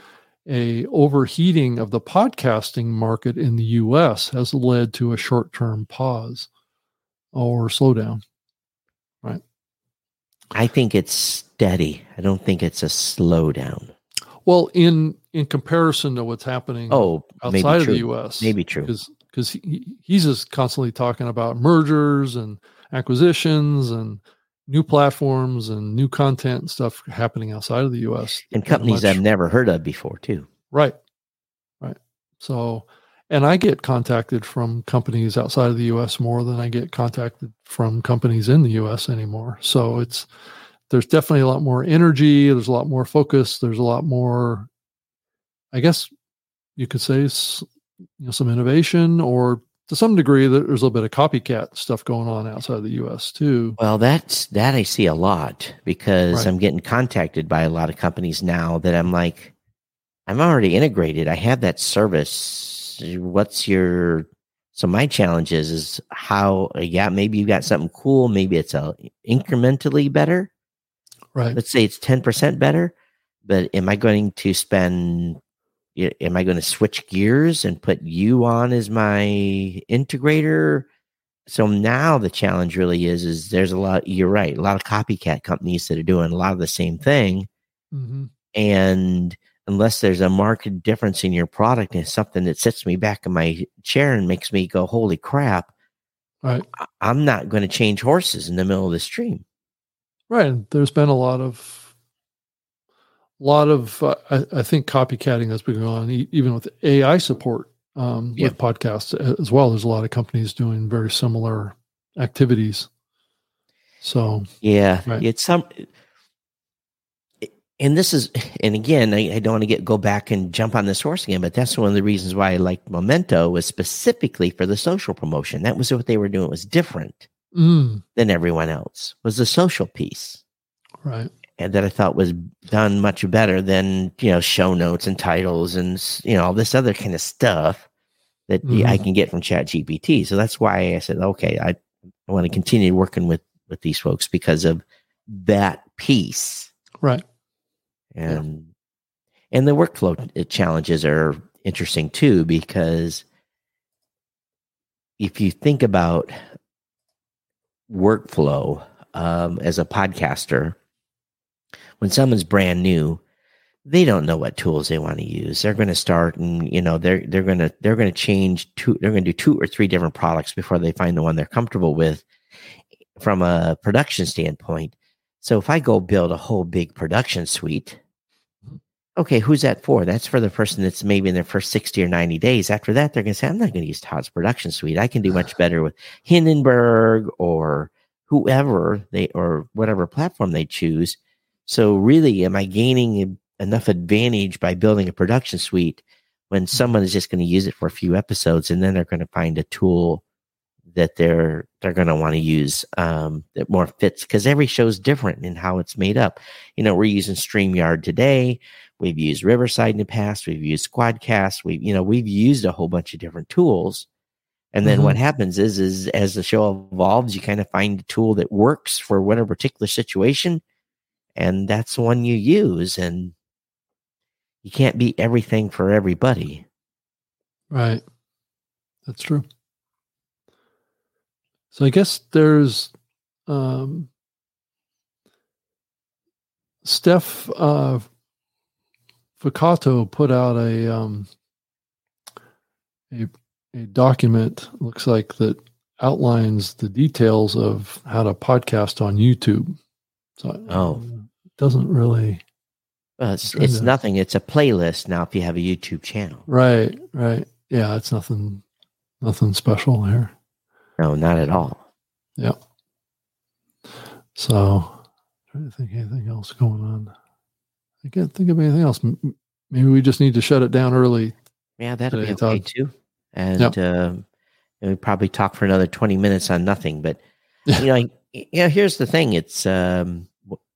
Speaker 3: a overheating of the podcasting market in the U.S. has led to a short-term pause or slowdown. Right.
Speaker 1: I think it's steady. I don't think it's a slowdown.
Speaker 3: Well, in in comparison to what's happening
Speaker 1: Oh,
Speaker 3: outside of
Speaker 1: true.
Speaker 3: the U.S.,
Speaker 1: Maybe true.
Speaker 3: because because he, he's just constantly talking about mergers and acquisitions and new platforms and new content and stuff happening outside of the U.S.
Speaker 1: And companies I've never heard of before too.
Speaker 3: Right. Right. So, and I get contacted from companies outside of the US more than I get contacted from companies in the US anymore. So it's, there's definitely a lot more energy. There's a lot more focus. There's a lot more, I guess you could say, s- you know, some innovation or to some degree that there's a little bit of copycat stuff going on outside of the US too.
Speaker 1: Well, that's that I see a lot because
Speaker 3: Right.
Speaker 1: I'm getting contacted by a lot of companies now that I'm like, I'm already integrated. I have that service. What's your so my challenge is is how yeah, maybe you got something cool, maybe it's a incrementally better.
Speaker 3: Right.
Speaker 1: Let's say it's 10% better, but am I going to spend am I going to switch gears and put you on as my integrator? So now the challenge really is is there's a lot you're right, a lot of copycat companies that are doing a lot of the same thing
Speaker 3: hmm
Speaker 1: and unless there's a marked difference in your product and something that sits me back in my chair and makes me go holy crap,
Speaker 3: Right.
Speaker 1: I- I'm not going to change horses in the middle of the stream.
Speaker 3: Right. And there's been a lot of, lot of, uh, I, I think copycatting that's been going on, even with AI support um,
Speaker 1: Yeah.
Speaker 3: with podcasts as well. There's a lot of companies doing very similar activities. So,
Speaker 1: Yeah,
Speaker 3: Right.
Speaker 1: it's some, and this is, and again, I, I don't want to get go back and jump on this horse again, but that's one of the reasons why I like Momento was specifically for the social promotion. That was what they were doing. It was different
Speaker 3: mm,
Speaker 1: than everyone else. Was the social piece,
Speaker 3: right.
Speaker 1: And that I thought was done much better than you know show notes and titles and you know all this other kind of stuff that y- I can get from Chat GPT. So that's why I said, okay, I, I want to continue working with with these folks because of that piece
Speaker 3: Right.
Speaker 1: and and the workflow uh, challenges are interesting too because if you think about workflow um, as a podcaster when someone's brand new they don't know what tools they want to use. They're going to start and you know they're they're going to they're going to change two they're going to do two or three different products before they find the one they're comfortable with from a production standpoint. So if i go build a whole big production suite okay who's that for? That's for the person that's maybe in their first 60 or 90 days. After that they're going to say i'm not going to use todd's production suite. I can do much better with hindenburg or whoever they or whatever platform they choose so really am i gaining enough advantage by building a production suite when someone is just going to use it for a few episodes and then they're going to find a tool that they're they're going to want to use um, that more fits because every show's different in how it's made up. You know, we're using StreamYard today. We've used Riverside in the past. We've used Squadcast. We've you know we've used a whole bunch of different tools. And then what happens is is as the show evolves, you kind of find a tool that works for whatever particular situation, and that's the one you use. And you can't be everything for everybody.
Speaker 3: Right. That's true. So I guess there's um, Steph uh, Ficato put out a um, a a document looks like that outlines the details of how to podcast on YouTube. So
Speaker 1: Oh.
Speaker 3: Doesn't really
Speaker 1: Well, it's, it's
Speaker 3: to-
Speaker 1: nothing. It's a playlist now. If you have a YouTube channel,
Speaker 3: right, right. Yeah, it's nothing nothing special here.
Speaker 1: no, not at all.
Speaker 3: Yeah. So trying to think anything else going on. I can't think of anything else. Maybe we just need to shut it down early.
Speaker 1: Yeah, that'll be
Speaker 3: Today,
Speaker 1: okay
Speaker 3: Todd.
Speaker 1: too. And
Speaker 3: Yep.
Speaker 1: and we probably talk for another twenty minutes on nothing. But you know, y- yeah. Here's the thing: it's um,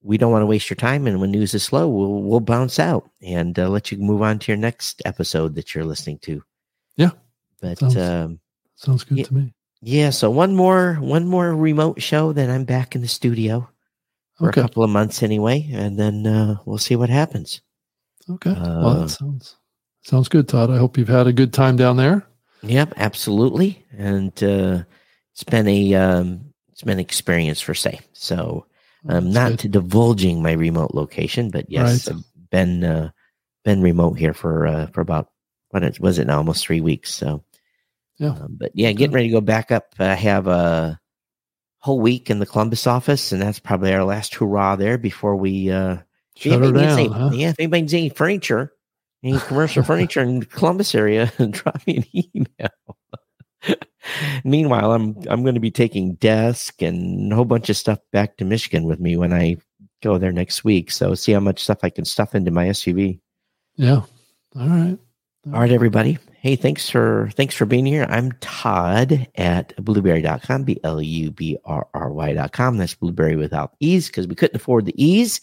Speaker 1: we don't want to waste your time, and when news is slow, we'll we'll bounce out and uh, let you move on to your next episode that you're listening to.
Speaker 3: Yeah.
Speaker 1: But
Speaker 3: Sounds-
Speaker 1: um,
Speaker 3: Sounds good
Speaker 1: Yeah.
Speaker 3: to me.
Speaker 1: yeah, so one more one more remote show, then I'm back in the studio for
Speaker 3: Okay.
Speaker 1: a couple of months anyway, and then uh, we'll see what happens.
Speaker 3: Okay. well,
Speaker 1: Uh,
Speaker 3: that sounds sounds good, Todd. I hope you've had a good time down there.
Speaker 1: Yep, absolutely, and uh, it's been a um, it's been an experience for say. So I'm
Speaker 3: That's
Speaker 1: not
Speaker 3: good.
Speaker 1: divulging my remote location, but yes,
Speaker 3: Right.
Speaker 1: I've been uh, been remote here for uh, for about what was it now almost three weeks. So
Speaker 3: Yeah.
Speaker 1: um, but yeah, getting ready to go back up. I have a whole week in the Columbus office, and that's probably our last hurrah there before we. Uh,
Speaker 3: Shut her down,
Speaker 1: any-
Speaker 3: huh?
Speaker 1: Yeah, if anybody needs any furniture, any commercial furniture in the Columbus area, drop me an email. Meanwhile, I'm I'm going to be taking desk and a whole bunch of stuff back to Michigan with me when I go there next week. So see how much stuff I can stuff into my SUV.
Speaker 3: Yeah. All right.
Speaker 1: All right, everybody. Hey, thanks for thanks for being here. I'm Todd at blubrry.com, B L U B R R Y.com. That's blueberry without ease because we couldn't afford the ease.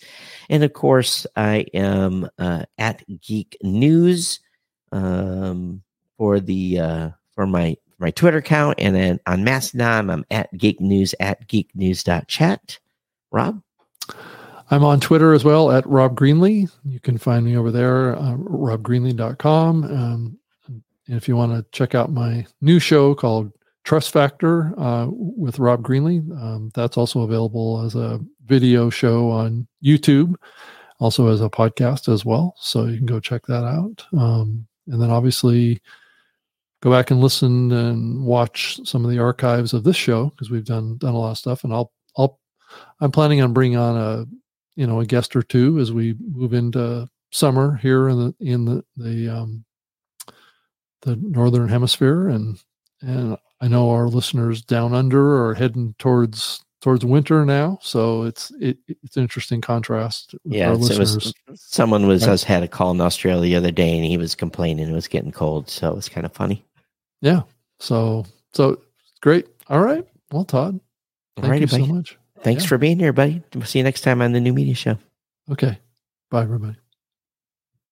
Speaker 1: And of course, I am uh, at Geek News um, for the uh, for my my Twitter account, and then on Mastodon, I'm at Geek News at geeknews.chat. Rob,
Speaker 3: I'm on Twitter as well at Rob Greenlee. You can find me over there, uh, robgreenlee.com. Um, and if you want to check out my new show called Trust Factor uh, with Rob Greenlee, um, that's also available as a video show on YouTube, also as a podcast as well. So you can go check that out. Um, and then obviously go back and listen and watch some of the archives of this show because we've done done a lot of stuff. And I'll I'll I'm planning on bringing on a you know a guest or two as we move into summer here in the in the the um the northern hemisphere and and I know our listeners down under are heading towards towards winter now so it's it, it's an interesting contrast with
Speaker 1: yeah,
Speaker 3: our
Speaker 1: it's- it was someone was
Speaker 3: Right.
Speaker 1: us had a call in Australia the other day, and he was complaining it was getting cold, so it was kind of funny.
Speaker 3: Yeah. So so great. All right. Well Todd thank
Speaker 1: Alrighty,
Speaker 3: you so much.
Speaker 1: Thanks
Speaker 3: Yeah.
Speaker 1: for being here, buddy. We'll see you next time on the new media show.
Speaker 3: okay. Bye everybody